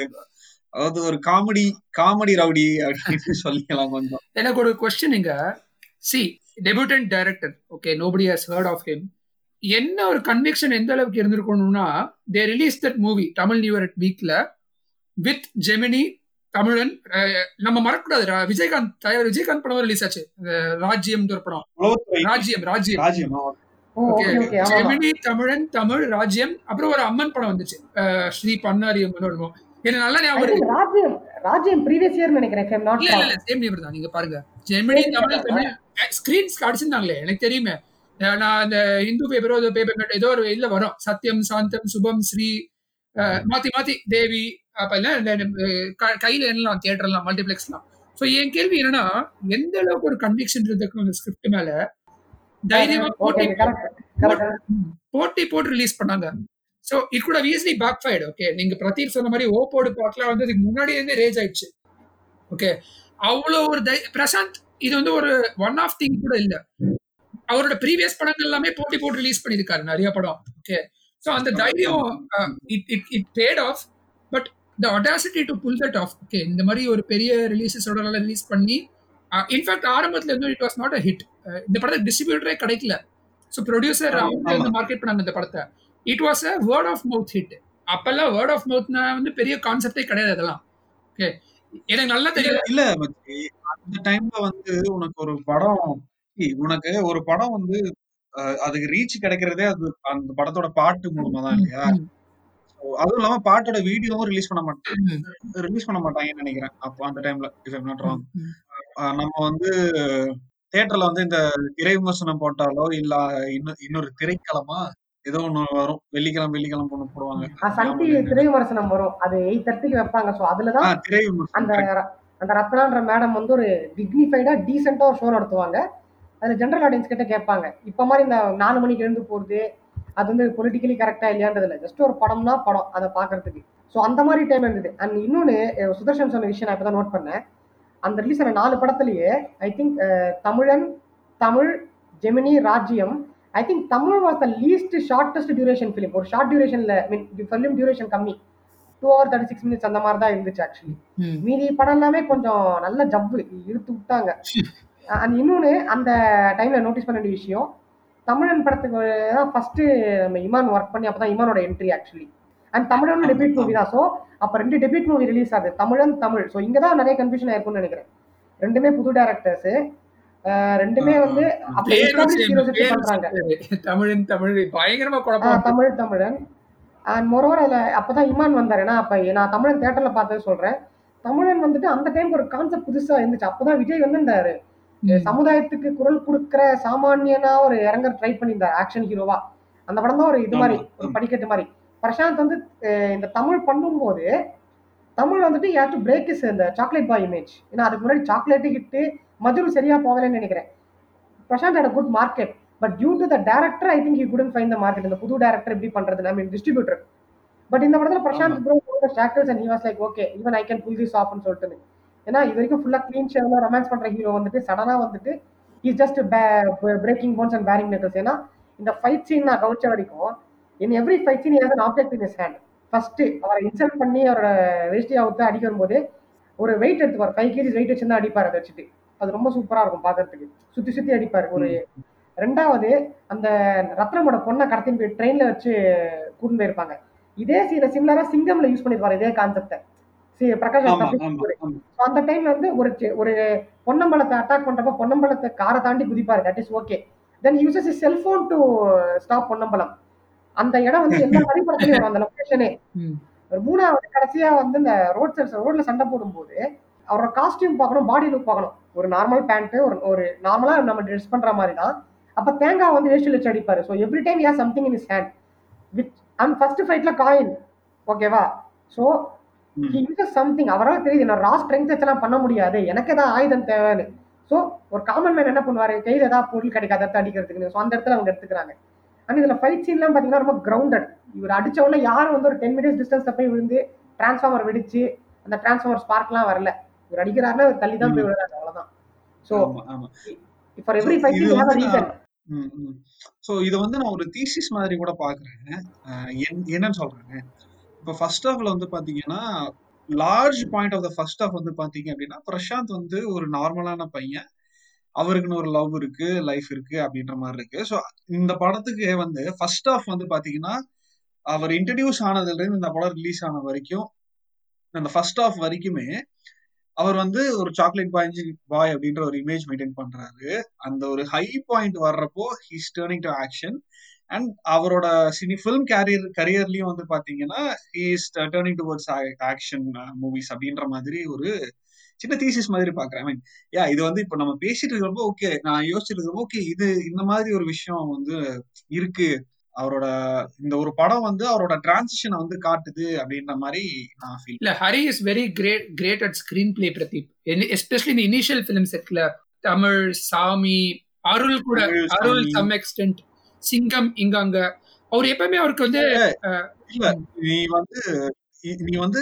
அதாவது ஒரு காமெடி காமெடி ரவுடி அப்படின்னு சொல்லிக்கலாம் கொஞ்சம். எனக்கு ஒரு கொஸ்டின் இங்க. See debutant director okay nobody has heard of him என்ன ஒரு கன்விக்ஷன் எந்த அளவுக்கு இருந்திருக்கணும்னா they release that movie Thamizh new year வீக்ல வித் ஜெமினி தமிழன் நம்ம மறக்கக்கூடாது ரா- விஜயகாந்த் தயார் விஜயகாந்த் படம் ரிலீஸ் ஆச்சு. ராஜ்யம் ஒரு படம். ராஜ்யம் ராஜ்யம். ஜெமினி தமிழன் தமிழ் ராஜ்யம் அப்புறம் ஒரு அம்மன் படம் வந்துச்சு. ஸ்ரீ பன்னாரி அம்மன். எனக்கு நல்லா ஞாபகம் இருக்கு. ராஜ்யம் ராஜ்யம் ப்ரீவியஸ் இயர் நினைக்கிறேன் if I'm not இல்ல இல்ல சேம் தான். நீங்க பாருங்க. தமிழ். தமிழ் ஸ்கிரீன்ஸ் அடிச்சிருந்தாங்களே எனக்கு தெரியுமே. நான் அந்த இந்து பேப்பரோ ஏதோ பேப்பர் ஏதோ ஒரு இதுல வரும். சத்யம் சாந்தம் சுபம் ஸ்ரீ மாத்தி மாத்தி தேவி அப்ப இல்ல இந்த அஹ் க- கையில எண்ணலாம் தியேட்டர்லாம் மல்டிபிளெக்ஸ்லாம் சோ என் கேள்வி என்னன்னா எந்த அளவுக்கு ஒரு கன்விக்ஷன் இருக்கு அந்த ஸ்கிரிப்ட் மேல? தைரியமா போட்டி. போட்டி போட்டு ரிலீஸ் பண்ணாங்க. So it good easily backfired okay நீங்க பிரதீப் சொன்ன மாதிரி ஓப்போடு பாட்லாம் வந்து இதுக்கு முன்னாடியே இருந்தே ரேஜ் ஆயிடுச்சு ஓகே அவ்வளோ ஒரு பிரசாந்த் இது வந்து ஒரு ஒன் ஆஃப் திங் கூட இல்ல. அவரோட ப்ரீவியஸ் படங்கள் எல்லாமே போட்டி போட்டு ரிலீஸ் பண்ணியிருக்காரு நிறைய படம் ஓகே சோ அந்த தைரியம் it it it paid off but the audacity to pull that off okay இந்த மாதிரி ஒரு பெரிய ரிலீசஸோட ரிலீஸ் பண்ணி இன்ஃபேக்ட் ஆரம்பத்துல இருந்து it was not a hit இந்த படத்துக்கு டிஸ்ட்ரிபியூட்டரே கிடைக்கல. ஸோ ப்ரொடியூசர் அவங்க மார்க்கெட் பண்ணாங்க இந்த படத்தை. It was a word of mouth hit அப்பெல்லாம் வேர்ட் ஆஃப் மவுத்னா வந்து பெரிய கான்செப்டே கிடையாது அதெல்லாம். ஓகே எனக்கு நல்லா தெரியும். இல்ல அந்த டைம்ல வந்து உனக்கு ஒரு படம் உனக்கு ஒரு படம் வந்து அதுக்கு ரீச் கிடைக்கிறதே அது அந்த படத்தோட பாட்டு மூலமா தான் இல்லையா? அதுவும் இல்லாம பாட்டோட வீடியோவும் ரிலீஸ் பண்ண மாட்டாங்க ரிலீஸ் பண்ண மாட்டாங்கன்னு நினைக்கிறேன். அப்போ அந்த டைம்ல இஃப் ஐம் நாட் ராங். நம்ம வந்து தியேட்டர்ல வந்து இந்த திரை விமர்சனம் போட்டாலோ இல்ல இன்னொரு திரைக்களமா ஏதோ ஒண்ணு வரும். வெள்ளிக்கிழமை வெள்ளிக்கிழமை ஒண்ணு போடுவாங்க. டிவி திரை விமர்சனம் வரும். அது எயிட் தேர்ட்டிக்கு வைப்பாங்க. ஸோ அதுலதான் அந்த அந்த ரத்னான்ற மேடம் வந்து ஒரு டிக்னிஃபைடா டீசெண்டா ஒரு ஷோ நடத்துவாங்க. அதுல ஜென்ரல் ஆடியன்ஸ் கிட்ட கேட்பாங்க. இப்ப மாதிரி இந்த நாலு மணிக்கு எழுந்து போறது அது வந்து பொலிட்டிக்கலி கரெக்டா இல்லையான்றது இல்லை. ஜஸ்ட் ஒரு படம்னா படம் அதை பாக்குறதுக்கு. ஸோ அந்த மாதிரி டைம் இருந்தது. அண்ட் இன்னொன்னு சுதர்ஷன் சொன்ன விஷயம் நான் இப்பதான் நோட் பண்ணேன். அந்த ரிலீஸ் ஆன நாலு படத்துலயே I think Thamizhan Thamizh Gemini Rajyam I think Thamizh was the least shortest duration film ஒரு ஷார்ட் டியூரேஷன்ல மீன் ஃபிலிம் டியூரேஷன் கம்மி. Two hour thirty six minutes அந்த மாதிரி தான் இருந்துச்சு ஆக்சுவலி. மீதி படம் எல்லாமே கொஞ்சம் நல்ல ஜவ்வு இழுத்து விட்டாங்க. அண்ட் இன்னொன்று அந்த டைம்ல நோட்டீஸ் பண்ண வேண்டிய விஷயம் தமிழன் படத்துக்கு தான் ஃபர்ஸ்ட் நம்ம இமான் ஒர்க் பண்ணி அப்பதான் இமானோட entry actually and Thamizhan debut movie தான். ஸோ அப்போ ரெண்டு டெபியூட் மூவி ரிலீஸ் ஆகுது. தமிழன் தமிழ். ஸோ இங்கே தான் நிறைய கன்ஃபியூஷன் ஆயிருக்கும்னு நினைக்கிறேன். ரெண்டுமே புது டேரக்டர்ஸ் ரெண்டுமே வந்து. தமிழன் தமிழ் பயங்கரமா குழப்பம் தமிழ் தமிழன் அண்ட் மொரோவர் அதில் அப்போ தான் இமான் வந்தார். ஏன்னா அப்போ நான் தமிழன் தேட்டரில் பார்த்தது சொல்கிறேன் தமிழன் வந்துட்டு அந்த டைம் ஒரு கான்செப்ட் புதுசாக இருந்துச்சு. அப்போ தான் விஜய் வந்து இந்த ம். சமுதாயத்துக்கு குரல் கொடுக்கிற சாமானியனா ஒரு இறங்க ட்ரை பண்ணியிருந்தார். ஆக்ஷன் ஹீரோவா அந்த படம் தான் ஒரு இது மாதிரி ஒரு. படிக்கட்டு மாதிரி. பிரசாந்த் வந்து இந்த தமிழ் பண்ணும்போது தமிழ் வந்துட்டு யூ டு பிரேக் இஸ் இந்த சாக்லேட் பாய் இமேஜ் ஏன்னா அதுக்கு முன்னாடி சாக்லேட்டு ஹிட்டு மஜுரு சரியா போகலன்னு நினைக்கிறேன். Prashanth a good market but due to the director I think you couldn't find the market இந்த புது டேரக்டர் எப்படி பண்றது ஐ மீன் டிஸ்ட்ரிபியூட்டர் பட் இந்த படத்துல Prashanth bro ஸ்டாக்டர்ஸ் and he was like okay even I can pull this ஆஃப்னு சொல்லிட்டு. ஏன்னா இது வரைக்கும் ஃபுல்லா க்ளீன் ஷேவ்ல ரொமான்ஸ் பண்ற ஹீரோ வந்துட்டு சடனா வந்துட்டு is just breaking bones and baring knuckles ஏன்னா இந்த ஃபைட் சீன் நான் கவனிச்ச வரைக்கும் in every fight scene has an object in is hand first அவரை இன்சல்ட் பண்ணி அவரோட வேஷ்டி அவுத்து அடிக்க வரும்போது ஒரு வெயிட் எடுத்துப்பார். ஃபைவ் கேஜிஸ் வெயிட் வச்சிருந்தா அடிப்பார் அதை வச்சுட்டு. அது ரொம்ப சூப்பரா இருக்கும் பாக்குறதுக்கு. சுத்தி சுத்தி அடிப்பார். ஒரு ரெண்டாவது அந்த ரத்னமோட பொண்ணை கடத்தின்னு போய் ட்ரெயின்ல வச்சு கூட்டிட்டு போயிருப்பாங்க. இதே சீனை சிமிலரா சிங்கம்ல யூஸ் பண்ணிருப்பாரு இதே கான்செப்டை பிரகாஷ் அந்த டைம்ல வந்து ஒரு ஒரு பொன்னம்பலத்தை அட்டாக் பண்றப்ப பொன்னம்பலத்தை காரை தாண்டி குதிப்பாரு. That is okay then uses is cellphone to stop Ponnambalam. அந்த இடம் வந்து எல்லா வரிபடத்துலயும் வரும். அந்த லொகேஷனே. ஒரு மூணாவது கடைசியா வந்து இந்த ரோட் சைட் ரோட்ல சண்டை போடும்போது அவரோட காஸ்டியூம் பார்க்கணும் பாடி லுக் பார்க்கணும். ஒரு நார்மல் பேண்ட் ஒரு ஒரு நார்மலா நம்ம ட்ரெஸ் பண்ற மாதிரி தான் அப்ப தேங்காய் வந்து வேஸ்டில் வச்சு அடிப்பாரு so every time yeah something in is hand with and first ஃபைட்ல coin ஓகேவா ஸோ சம்திங் அவரால் தெரியுது நான் ரா ஸ்ட்ரென்த் வச்செல்லாம் பண்ண முடியாது. எனக்கு ஏதாவது ஆயுதம் தேவைன்னு. ஸோ ஒரு காமன் மேன் என்ன பண்ணுவாரு? கையில் ஏதாவது பொருள் கிடைக்காத இடத்த அடிக்கிறதுக்கு ஸோ அந்த இடத்துல அவங்க எடுத்துக்கிறாங்க. அண்ட் இதுல ஃபைட் சீன்லாம் பார்த்தீங்கன்னா ரொம்ப கிரவுண்டட் இவர் அடிச்ச உடனே யாரும் வந்து ஒரு டென் மினிட்ஸ் டிஸ்டன்ஸ்ல போய் விழுந்து டிரான்ஸ்ஃபார்மர் வெடிச்சு அந்த டிரான்ஸ்ஃபார்மர் ஸ்பார்க்லாம் வரல. இவர் அடிக்கிறாருன்னா இவர் தள்ளி தான் போய் விழுறாரு அவ்வளவுதான். ஆமா for every fight you have reason so இதை வந்து நான் ஒரு தீசிஸ் மாதிரி கூட பாக்குறேன் என்னன்னு சொல்றேன். இப்போ ஃபர்ஸ்ட் ஹாஃப்ல வந்து பாத்தீங்கன்னா large point of the first half வந்து பாத்தீங்க அப்படின்னா பிரசாந்த் வந்து ஒரு நார்மலான பையன். அவருக்குன்னு ஒரு லவ் இருக்கு லைஃப் இருக்கு அப்படின்ற மாதிரி இருக்கு. ஸோ இந்த படத்துக்கு வந்து ஃபர்ஸ்ட் ஹாஃப் வந்து பாத்தீங்கன்னா அவர் இன்ட்ரடியூஸ் ஆனதுல இருந்து இந்த படம் ரிலீஸ் ஆன வரைக்கும் அந்த ஃபர்ஸ்ட் ஹாஃப் வரைக்குமே அவர் வந்து ஒரு சாக்லேட் பாய் பாய் அப்படின்ற ஒரு இமேஜ் மெயின்டைன் பண்றாரு. அந்த ஒரு ஹை பாயிண்ட் வர்றப்போ he's turning to action and அவரோட சினி ஃபிலிம் கேரியர் கரியர்லயும் வந்து பாத்தீங்கன்னா he's turning towards action movies அப்படின்ற மாதிரி ஒரு சின்ன தீசிஸ் மாதிரி பாக்குறேன். ஐ மீன் யா இது வந்து இப்போ நம்ம பேசிட்டு இருக்கிறப்போ ஓகே நான் யோசிச்சுட்டு ஓகே இது இந்த மாதிரி ஒரு விஷயம் வந்து இருக்கு. அவரோட இந்த ஒரு படம் வந்து அவரோட டிரான்சிஷனை வந்து காட்டுது அப்படின்ற மாதிரி நான் ஃபீல் இல்ல Hari is very great great at screenplay Pradeep especially இந்த இனிஷியல் ஃபிலிம்ஸ் இருக்குல்ல தமிழ் சாமி அருள் கூட அருள் சாமி. எக்ஸ்டென்ட் சிங்கம் இங்க அங்க அவர் எப்பவுமே அவருக்கு வந்து இல்ல நீ வந்து நீ வந்து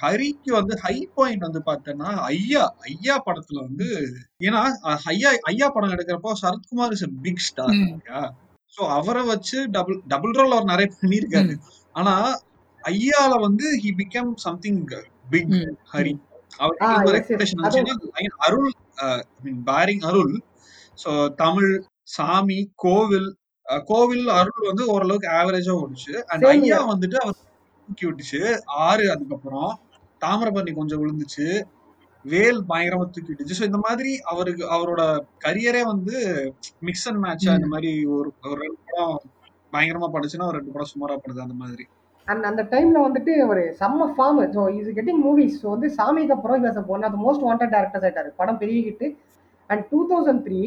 ஹரிக்கு வந்து ஹை பாயிண்ட் வந்து பார்த்தேன்னா ஐயா ஐயா படத்துல வந்து ஏன்னா ஐயா ஐயா படம் எடுக்கிறப்போ Sarathkumar is big star so அவரை வச்சு டபுள் டபுள் ரோல் அவர் நிறைய பண்ணியிருக்காரு. ஆனா ஐயால வந்து he become something big. Hari. அவருக்கு Arul mean pairing Arul so Thamizh Saamy Kovil Kovil அருள் வந்து ஓரளவுக்கு ஆவரேஜா ஓடுச்சு. அண்ட் ஐயா. வந்துட்டு அவர் தூக்கி விட்டுச்சு ஆறு அதுக்கப்புறம் தாமிரபரணி கொஞ்சம் விழுந்துச்சு. வேல் பயங்கரமா தூக்கி விட்டுச்சு ஸோ இந்த மாதிரி அவருக்கு அவரோட கரியரே வந்து மிக்ஸ் அண்ட் மேட்சா இந்த மாதிரி ஒரு ஒரு ரெண்டு படம் பயங்கரமா படுச்சுன்னா ஒரு ரெண்டு படம் சுமாரா படுது அந்த மாதிரி. அண்ட் அந்த டைம்ல வந்துட்டு ஒரு செம்ம form so is getting movies so வந்து சாமிக்கு அப்புறம் he was one of most wanted directors ஆயிட்டாரு. படம் பெரிய hit and two thousand three.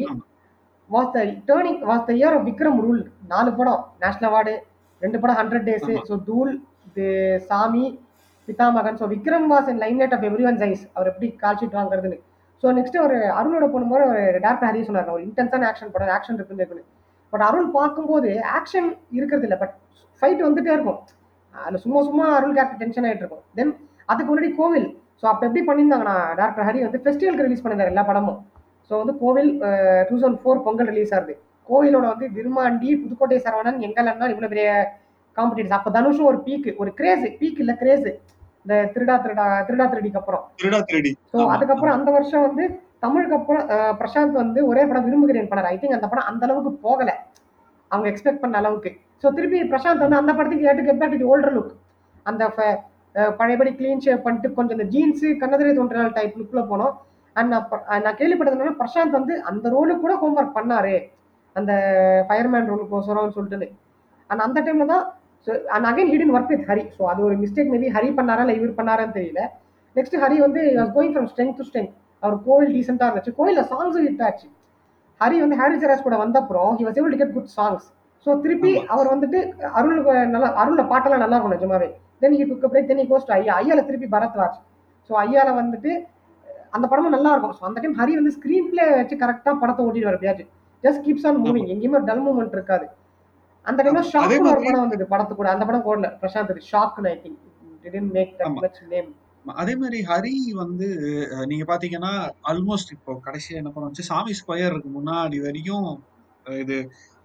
Was the turning was the year of Vikram rule நாலு படம். நேஷனல் அவார்டு ரெண்டு படம் hundred days. So Dhool the Saamy Pithamagan. So Vikram was in line of every one size அவர் எப்படி கால்ஷீட் வாங்குறதுன்னு. ஸோ நெக்ஸ்ட் ஒரு அருளோட போகும்போது ஒரு டேரக்டர் ஹரி சொன்னார் ஒரு இன்டென்ஸான ஆக்ஷன் படம் ஆக்ஷன் இருக்குன்னு இருக்குன்னு பட் அருள் பார்க்கும்போது ஆக்ஷன் இருக்கிறது இல்லை பட் ஃபைட் வந்துட்டே இருக்கும். அதில் சும்மா சும்மா அருள் கேரக்டர் டென்ஷன் ஆகிட்டு இருக்கும். தென் அதுக்கு முன்னாடி கோவில். ஸோ அப்போ எப்படி பண்ணியிருந்தாங்கன்னா டாக்டர் ஹரி வந்து ஃபெஸ்டிவலுக்கு ரிலீஸ் பண்ணியிருந்தார் எல்லா படமும். ஸோ வந்து Kovil two thousand four Pongal release ஆகுது. கோவிலோட வந்து விருமாண்டி புதுக்கோட்டை சரவணன் எங்கெல்லாம் இவ்வளோ பெரிய காம்படிட்டர்ஸ் அப்போ தனுஷும் ஒரு பீக்கு ஒரு கிரேஸ் பீக் இல்லை கிரேஸு இந்த திருடா திருடா திருடா திருடிக்கு அப்புறம். திருடா திருடி. ஸோ அதுக்கப்புறம் அந்த வருஷம் வந்து தமிழுக்கு அப்புறம் பிரசாந்த் வந்து ஒரே படம் விரும்புகிறேன் பண்ணார் ஐ திங்க் அந்த படம் அந்த அளவுக்கு போகல. அவங்க எக்ஸ்பெக்ட் பண்ண அளவுக்கு. ஸோ திருப்பி பிரசாந்த் வந்து அந்த படத்துக்கு ஏட்டு கெட் பேக் ஓல்டர் லுக் அந்த பழையபடி க்ளீன் ஷேப் பண்ணிட்டு கொஞ்சம் இந்த ஜீன்ஸு கண்ணதிரை தோன்றினால் டைப் லுக்ல போனோம். அண்ட் நான் நான் கேள்விப்பட்டது என்னன்னா பிரசாந்த் வந்து அந்த ரோலுக்கு கூட ஹோம்ஒர்க் பண்ணாரு. அந்த ஃபயர்மேன் ரோலுக்கோசரம்னு சொல்லிட்டு அண்ட் அந்த டைம்ல தான் so and again he didn't work with Hari so அது ஒரு மிஸ்டேக் மேபி ஹரி பண்ணாரா இல்லை இவர் பண்ணாரான்னு தெரியல. நெக்ஸ்ட் ஹரி வந்து going from strength to strength அவர் கோவில் டீசெண்டாக இருந்துச்சு. கோயிலில் சாங்ஸும் ஹிட் ஆச்சு ஹரி வந்து ஹாரி ஜெராஸ் கூட வந்தப்புறம் he was able to get good songs so திருப்பி. அவர் வந்துட்டு அருள் நல்லா அருள்ல பாட்டெல்லாம் நல்லா இருக்கும் நிஜமாவே. Then he took break then he goes Aiyya ஐயால திருப்பி பரத்வாஜ். ஸோ ஐயால வந்துட்டு அந்த படமும் நல்லா இருக்கும். ஸோ அந்த டைம் ஹரி வந்து ஸ்க்ரீன் பிளே வச்சு கரெக்டாக படத்தை ஓட்டிட்டு எப்படியாச்சு ஜஸ்ட் கீப்ஸ் ஆன் மூவிங் எங்கேயுமே டல் மூமெண்ட் இருக்காது. அந்த டைம்ல ஷாக்னு ஒரு படம் வந்தது. படத்து கூட அந்த படம் ஓடல Prashanth ஷாக்னு I think didn't make that. Much name அதே மாதிரி ஹரி வந்து நீங்க பாத்தீங்கன்னா ஆல்மோஸ்ட் இப்போ கடைசியா என்ன படம் வச்சு சாமி ஸ்கொயருக்கு முன்னாடி வரைக்கும் இது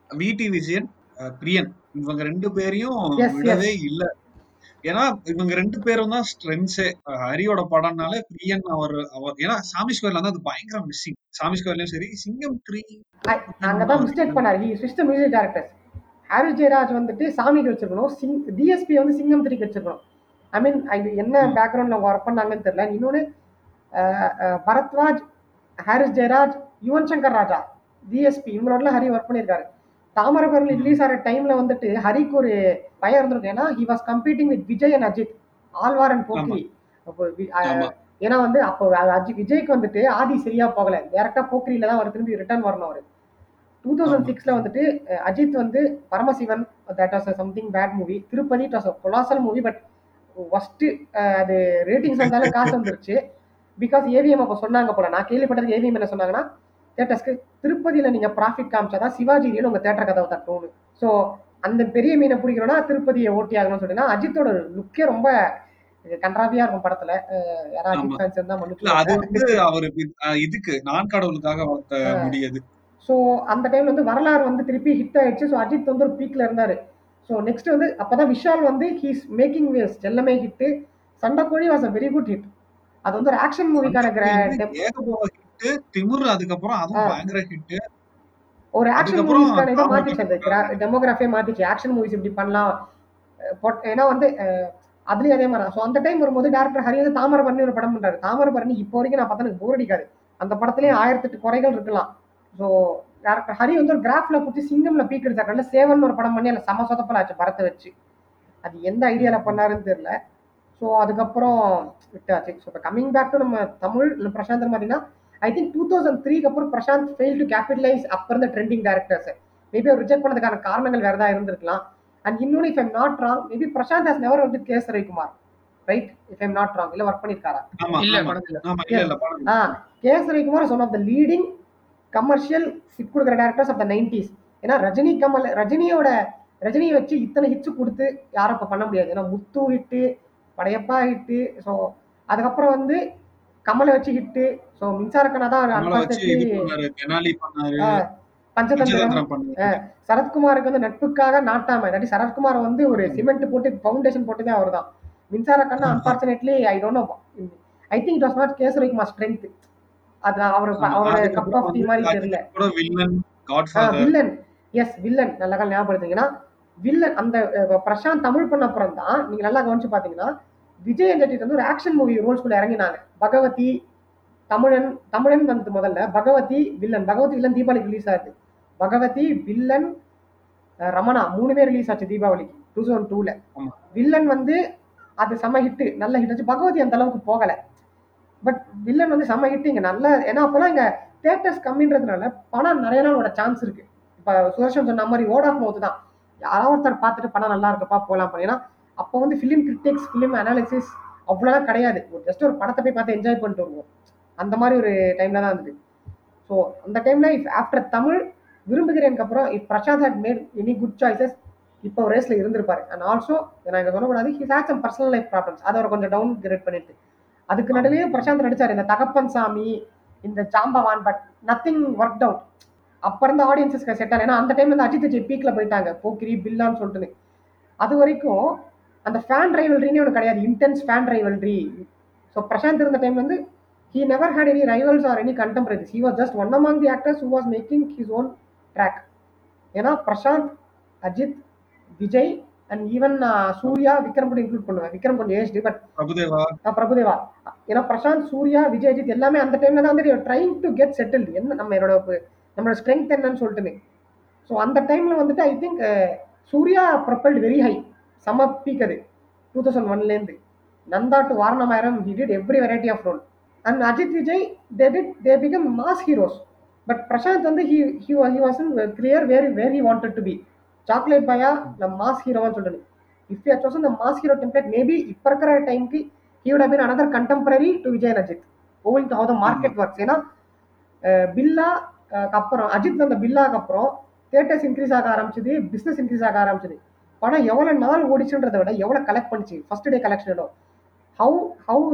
விடி விஜயன் பிரியன். இவங்க ரெண்டு பேரையும் விடவே இல்ல. ஏன்னா இவங்க ரெண்டு பேரும் தான் ஸ்ட்ரென்த்ஸே ஹரியோட படம்னால பிரியன் அவர் அவர் ஏன்னா சாமி ஸ்கொயர்ல வந்து அது பயங்கர மிஸ்ஸிங் சாமி ஸ்கொயர்லயும் சரி சிங்கம் த்ரீ அங்கதான் மிஸ்டேக் பண்ணாரு. ஹி ஸ்விட்ச் மியூசிக் டேரக்டர்ஸ் ஹாரி ஜெயராஜ் வந்துட்டு சாமிக்கு வச்சிருக்கணும். சிங் டிஎஸ்பி வந்து சிங்கம் த்ரீக்கு வச்சிருக்கணும் ஐ மீன் இது என்ன பேக்ரவுண்ட்ல அவங்க ஒர்க் பண்ணாங்கன்னு தெரியல. அஹ், பரத்வாஜ் ஹாரிஸ் ஜெயராஜ் யுவன் சங்கர் ராஜா டிஎஸ்பி இவங்களோட ஹரி ஒர்க் பண்ணியிருக்காரு தாமரபரணி ரிலீஸ் ஆகிற டைம்ல வந்துட்டு ஹரிக்கு ஒரு பயம் இருந்திருக்கும். ஏன்னா he was competing with Vijay and Ajith. Aalwar and ஆமா. ஏன்னா வந்து அப்போ அஜி விஜய்க்கு வந்துட்டு ஆதி சரியா போகல. டேரக்டா போக்கிரியில தான் அவர் திரும்பி ரிட்டர்ன் வரணும் அவரு. டூ தௌசண்ட் சிக்ஸ்ல வந்துட்டு அஜித் வந்து Paramasivan that was something bad movie Tirupathi it was colossal movie but first அது ரேட்டிங்ஸ் வந்தாலும் காசு வந்துருச்சு. பிகாஸ் ஏவிஎம் அப்போ சொன்னாங்க போல நான் கேள்விப்பட்டது ஏவிஎம் என்ன சொன்னாங்கன்னா தேட்டர்ஸ்க்கு திருப்பதியில நீங்க ப்ராஃபிட் காமிச்சாதான் சிவாஜியில உங்க தேட்டர் கதவை தட்டும்னு. ஸோ அந்த பெரிய மீனை பிடிக்கணும்னா திருப்பதியை ஓட்டி ஆகணும்னு சொல்லினா அஜித்தோட லுக்கே ரொம்ப கன்றாவியா இருக்கும் படத்துல. யாராவது அது வந்து அவரு இதுக்கு நான் கடவுளுக்காக வளர்த்த முடியாது ஸோ அந்த டைம்ல வந்து வரலாறு வந்து திருப்பி ஹிட் ஆயிடுச்சு. ஸோ அஜித் வந்து ஒரு பீக்ல இருந்தாரு. ஸோ நெக்ஸ்ட் வந்து அப்பதான் விஷால் வந்து ஹீஸ் மேக்கிங் வேஸ்ட் எல்லாமே hit Sandakozhi was a very good hit அது வந்து ஒரு ஆக்ஷன் மூவிக்கான திமிர் அதுக்கப்புறம் அதுவும். பயங்கர ஹிட் ஒரு ஆக்ஷன் மூவிஸ்க்கான இதை மாத்திச்சு அந்த டெமோகிராஃபியே மாத்திச்சு. ஆக்ஷன் மூவிஸ் இப்படி பண்ணலாம். ஏன்னா வந்து அதுலயும் அதே மாதிரி ஸோ அந்த டைம் வரும்போது டேரக்டர் ஹரி வந்து தாமிரபரணி ஒரு படம் பண்றாரு. தாமிரபரணி இப்போ வரைக்கும் நான் பார்த்தா எனக்கு போர் அடிக்காது. அந்த படத்துலயும் ஆயிரத்தெட்டு குறைகள் இருக்கலாம். ஸோ டேரக்டர் ஹரி வந்து ஒரு கிராஃப்ல பிடிச்சி சிங்கம்ல பீக் எடுத்தாரு சேவன் ஒரு படம் பண்ணி அதில் சம சொதப்பல் ஆச்சு படத்தை வச்சு. அது எந்த ஐடியால பண்ணாருன்னு தெரியல. ஸோ அதுக்கப்புறம் விட்டாச்சு. ஸோ இப்போ கமிங் பேக் டு நம்ம தமிழ் இல்ல பிரசாந்த் பார்த்தீங்கன்னா ஐ திங்க் டூ தௌசண்ட் த்ரீக்கு அப்புறம் பிரசாந்த் ஃபெயில் டு கேபிட்டலைஸ் அப்போ இருந்த ட்ரெண்டிங் டேரக்டர்ஸ் மேபி அவர் ரிஜெக்ட் பண்ணதுக்கான காரணங்கள் வேறு ஏதாவது இருந்திருக்கலாம். அண்ட் இன்னொன்று if I'm not wrong maybe Prashanth has never வந்து KS Ravikumar. Right if I'm not wrong இல்லை ஒர்க் பண்ணியிருக்காரா ஆமா இல்ல ஆமா. படத்துல. ஆமா இல்ல இல்ல படம் ஆ KS Ravikumar is one of the leading commercial hit கொடுக்குற டேரக்டர்ஸ் ஆஃப் த நைன்டிஸ் ஏன்னா ரஜினி கமல் ரஜினியோட ரஜினியை வச்சு இத்தனை ஹிட்ஸ் கொடுத்து யாரும் இப்போ பண்ண முடியாது. ஏன்னா Muthu hit Padayappa hit so அதுக்கப்புறம் வந்து கமலை வச்சு ஹிட்டு ஸோ மின்சாரக்கனா தான் பஞ்சதந்திரம். சரத்குமாருக்கு வந்து நட்புக்காக நாட்டாம இல்லாட்டி சரத்குமார் வந்து ஒரு சிமெண்ட் போட்டு ஃபவுண்டேஷன் போட்டதே அவர் தான் Minsara Kanna unfortunately I don't know I think it was not Kesari Kumar strength அது அவர் ஆமா, அவரோட கப் ஆஃப் டீ மாதிரி தெரியல. கூட வில்லன் எஸ் வில்லன் நல்லா கால் ஞாபகப்படுத்தீங்கன்னா வில்லன் அந்த பிரசாந்த் தமிழ் பண்ண அப்புறம் தான் நீங்க நல்லா கவனிச்சு பாத்தீங்கன்னா விஜய் என்டர்டெயின்மெண்ட் வந்து ஒரு ஆக்ஷன் மூவி ரோல்ஸ்குள்ள இறங்கினாங்க. பகவதி தமிழன் தமிழன் வந்தது முதல்ல. பகவதி வில்லன் பகவதி வில்லன் தீபாவளிக்கு ரிலீஸ் ஆகுது. பகவதி வில்லன் ரமணா மூணுமே ரிலீஸ் ஆச்சு தீபாவளிக்கு டூ தௌசண்ட் டூல. வில்லன் வந்து அது செம ஹிட் நல்ல ஹிட் ஆச்சு. பகவதி அந்த அளவுக்கு போகல. பட் வில்லன் வந்து செம்ம ஹிட் இங்கே. நல்ல ஏன்னா அப்போலாம் இங்கே தேட்டர்ஸ் கம்மின்றதுனால பணம் நிறைய நாளோட சான்ஸ் இருக்கு. இப்போ சுதர்ஷன் சொன்ன மாதிரி ஓட் ஆஃப் மவுத் தான். யாராவது ஒருத்தர் பார்த்துட்டு படம் நல்லா இருக்குப்பா போகலாம் ஏன்னா அப்போ வந்து ஃபிலிம் கிரிட்டிக்ஸ் ஃபிலிம் அனாலிசிஸ் அவ்வளோலாம் கிடையாது. ஒரு ஜஸ்ட் ஒரு படத்தை போய் பார்த்து என்ஜாய் பண்ணிட்டு வருவோம். அந்த மாதிரி ஒரு டைம்ல தான் இருந்தது. ஸோ அந்த டைம்ல இஃப் ஆஃப்டர் தமிழ் விரும்புகிறேனுக்கு அப்புறம் if Prashanth had made any good choices இப்போ ரேஸில் இருந்திருப்பாரு. அண்ட் ஆல்சோ நான் இங்கே சொல்லக்கூடாது his had some personal life problems அதை அவர் கொஞ்சம் டவுன் கிரேட் பண்ணிட்டு. அதுக்கு நடுவே பிரசாந்த் நடிச்சார் இந்த தகப்பன் சாமி இந்த Jambavan but nothing work out அப்போ இருந்த ஆடியன்ஸஸ்க்கு செட் ஆகல. ஏன்னா அந்த டைம் வந்து அஜித் விஜய் பீக்ல போயிட்டாங்க. போக்கிரி பில்லான்னு சொல்லிட்டு அது வரைக்கும் அந்த ஃபேன் ரைவல்ரின்னு ஒன்று கிடையாது. Intense fan rivalry so Prashanth இருந்த டைம்ல வந்து he never had any rivals or any contemporaries he was just one among the actors who was making his own track ஏன்னா பிரசாந்த் அஜித் விஜய் அண்ட் ஈவன் சூர்யா விக்ரம் கூட இன்க்ளூட் பண்ணுவேன். விக்ரம் கொஞ்சம் ஏஜ்டு பட் பிரபுதேவா? பிரபுதேவா. ஏன்னா பிரசாந்த் சூர்யா விஜய் அஜித் எல்லாமே அந்த டைம்ல தான் வந்து ட்ரைங் டு கெட் செட்டில்டு என்ன நம்ம என்னோட நம்மளோட ஸ்ட்ரென்த் என்னன்னு சொல்லிட்டுன்னு ஸோ அந்த டைம்ல வந்துட்டு I think Suriya propelled very high செம்ம பீக் அது. டூ தௌசண்ட் ஒன்லேருந்து Nandha to Vaaranam Aayiram he did every variety of role and Ajith Vijay they did they become mass heroes but Prashanth வந்து he he he was clear where where he wanted to be chocolate பாயா நம்ம மாஸ் ஹீரோவான்னு சொல்றது. இஃப் யூ சோசன் இந்த மாஸ் ஹீரோ டெம்ப்ளேட் மேபி இப்போ இருக்கிற டைம்க்கு he would have been another contemporary to Vijay Ajith owing to how the market works ஏன்னா பில்லா அப்புறம் அஜித் அந்த பில்லாக்கு அப்புறம் தேட்டர்ஸ் இன்க்ரீஸ் ஆக ஆரம்பிச்சது பிஸ்னஸ் இன்க்ரீஸ் ஆக ஆரம்பிச்சது. படம் எவ்வளோ நாள் ஓடிச்சுன்றதை விட எவ்வளோ கலெக்ட் பண்ணுச்சு first day கலெக்ஷனோ how how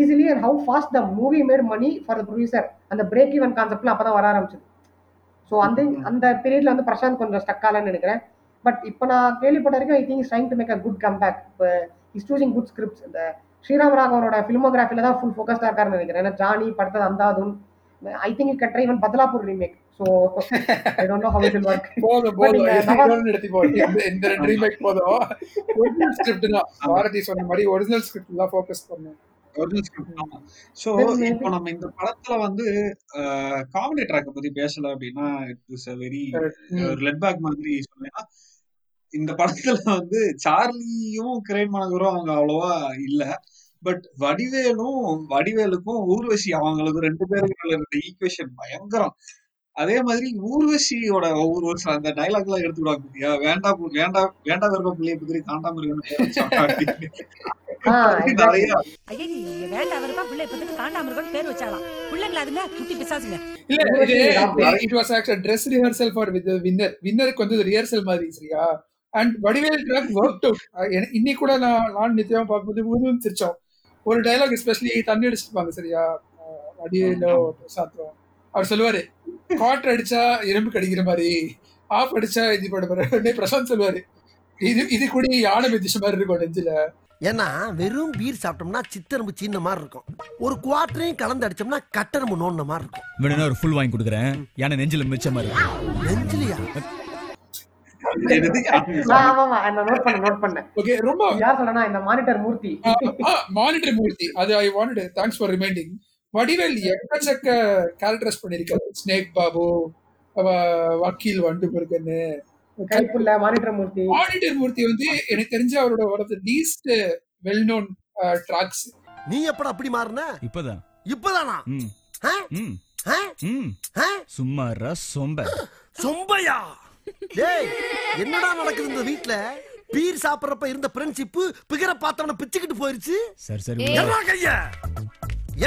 easily and how fast the movie made money for the producer அந்த பிரேக் ஈவன் கான்செப்ட்லாம் அப்போ தான் வர ஆரம்பிச்சது. ஸோ அந்த அந்த பீரியட்ல வந்து பிரசாந்த் கொஞ்சம் ஸ்டக் ஆகலன்னு நினைக்கிறேன். பட் இப்போ நான் கேள்விப்பட்ட வரைக்கும் I think trying to make a good comeback இப்போ இஸ் சூசிங் குட் ஸ்கிரிப்ட்ஸ் இந்த ஸ்ரீராம் ராகவனோட ஃபிலிமோகிராஃபில தான் ஃபுல் ஃபோக்கஸ்டாக இருக்காருன்னு நினைக்கிறேன். ஏன்னா Johnny படுத்தது Andhadhun I think you could try even Badlapur remake so I don't know how it will work போதும் போதும். இந்த ரெண்டு ரீமேக் போதும். ஒரிஜினல் ஸ்கிரிப்ட் தான் பாரதி சொன்ன மாதிரி ஒரிஜினல் ஸ்கிரிப்ட் தான் ஃபோக்கஸ் பண்ணும். ஒரிஜினல் ஸ்கிரிப்ட் ஆமா சோ இப்போ நம்ம இந்த படத்துல வந்து காமெடி ட்ராக்க பத்தி பேசல அப்படின்னா இட் இஸ் அ வெரி ஒரு லெட் பேக் மாதிரி சொல்லுவேன்னா இந்த படத்துல வந்து சார்லியும் கிரேன் மனகரும் அவங்க அவ்வளவா இல்ல. பட் வடிவேலும் வடிவேலுக்கும் ஊர்வசி அவங்களுக்கு ரெண்டு பேருக்கு இருந்த ஈக்குவேஷன் பயங்கரம். அதே மாதிரி ஊர்வசியோட ஒவ்வொரு வருஷம் அந்த டைலாக் எல்லாம் எடுத்துக்கிடுவாங்க பாத்தியா? வேண்டாம் பு- வேண்டாம் வேண்டாம் விருப்ப பிள்ளைய பத்தி காண்டாம இருக்கணும் ஆ, நிறைய ஐயே வேண்டாம் அவருக்கா பிள்ளை பத்துக்கு காண்டாம இருக்கணும் பேர் அதுங்க குட்டி பிசாசுங்க. இல்ல ஊர்வசி இது Ram. It was actual dress rehearsal for with winner வின்னருக்கு வந்து ரிஹர்சல் மாதிரி சரியா? And Vadivel track work out இன்னைக்கு கூட நான் நான் நித்தியம் பார்க்கும்போது சிரிச்சோம். ஒரு டைலாக் எஸ்பெஷலி தண்ணி அடிச்சிருப்பாங்க சரியா? வடிவேலோ பிரசாந்தம் அவர் சொல்லுவாரு காற்று அடிச்சா எறும்பு கடிக்கிற மாதிரி ஆஃப் அடிச்சா இது பண்ண பிரசாந்த் சொல்லுவாரு இது இது கூட யானை மிதிச்ச மாதிரி இருக்கும் நெஞ்சில. ஏன்னா வெறும் பீர் சாப்பிட்டோம்னா சித்தரம்பு சீன மாதிரி இருக்கும். ஒரு குவார்டரையும் கலந்து அடிச்சோம்னா கட்டரம்பு நோண்ட மாதிரி இருக்கும். வேணும்னா ஒரு ஃபுல் வாங்கி கொடுக்குறேன். யானை நெஞ்சில மிச்சமா இருக்கு நெஞ்சிலியா? ரொம்ப யார் சொல்றேன்னா இந்த மானிட்டர் மூர்த்தி. மானிட்டர் மூர்த்தி. அது I wanted thanks for reminding Vadivel எக்கச்சக்க கேரக்டர்ஸ் பண்ணிருக்காரு ஸ்னேக் பாபு வக்கீல் வண்டு முருகன் கைப்புள்ள மானிட்டர் மூர்த்தி மானிட்டர் மூர்த்தி வந்து எனக்கு தெரிஞ்ச அவரோட ஒரு லீஸ்ட் வெல் நோன் ட்ராக்ஸ் நீ எப்படா அப்படி மாறின? இப்பதான். இப்பதானா? சும்மா சொம்ப. சொம்பையா? டேய் என்னடா நடக்குது இந்த வீட்ல? பீர் சாப்பிடுறப்ப இருந்த ஃப்ரெண்ட்ஷிப் பிகர பார்த்தவன பிச்சுக்கிட்டு போயிருச்சு? சரி சரி என்ன கைய?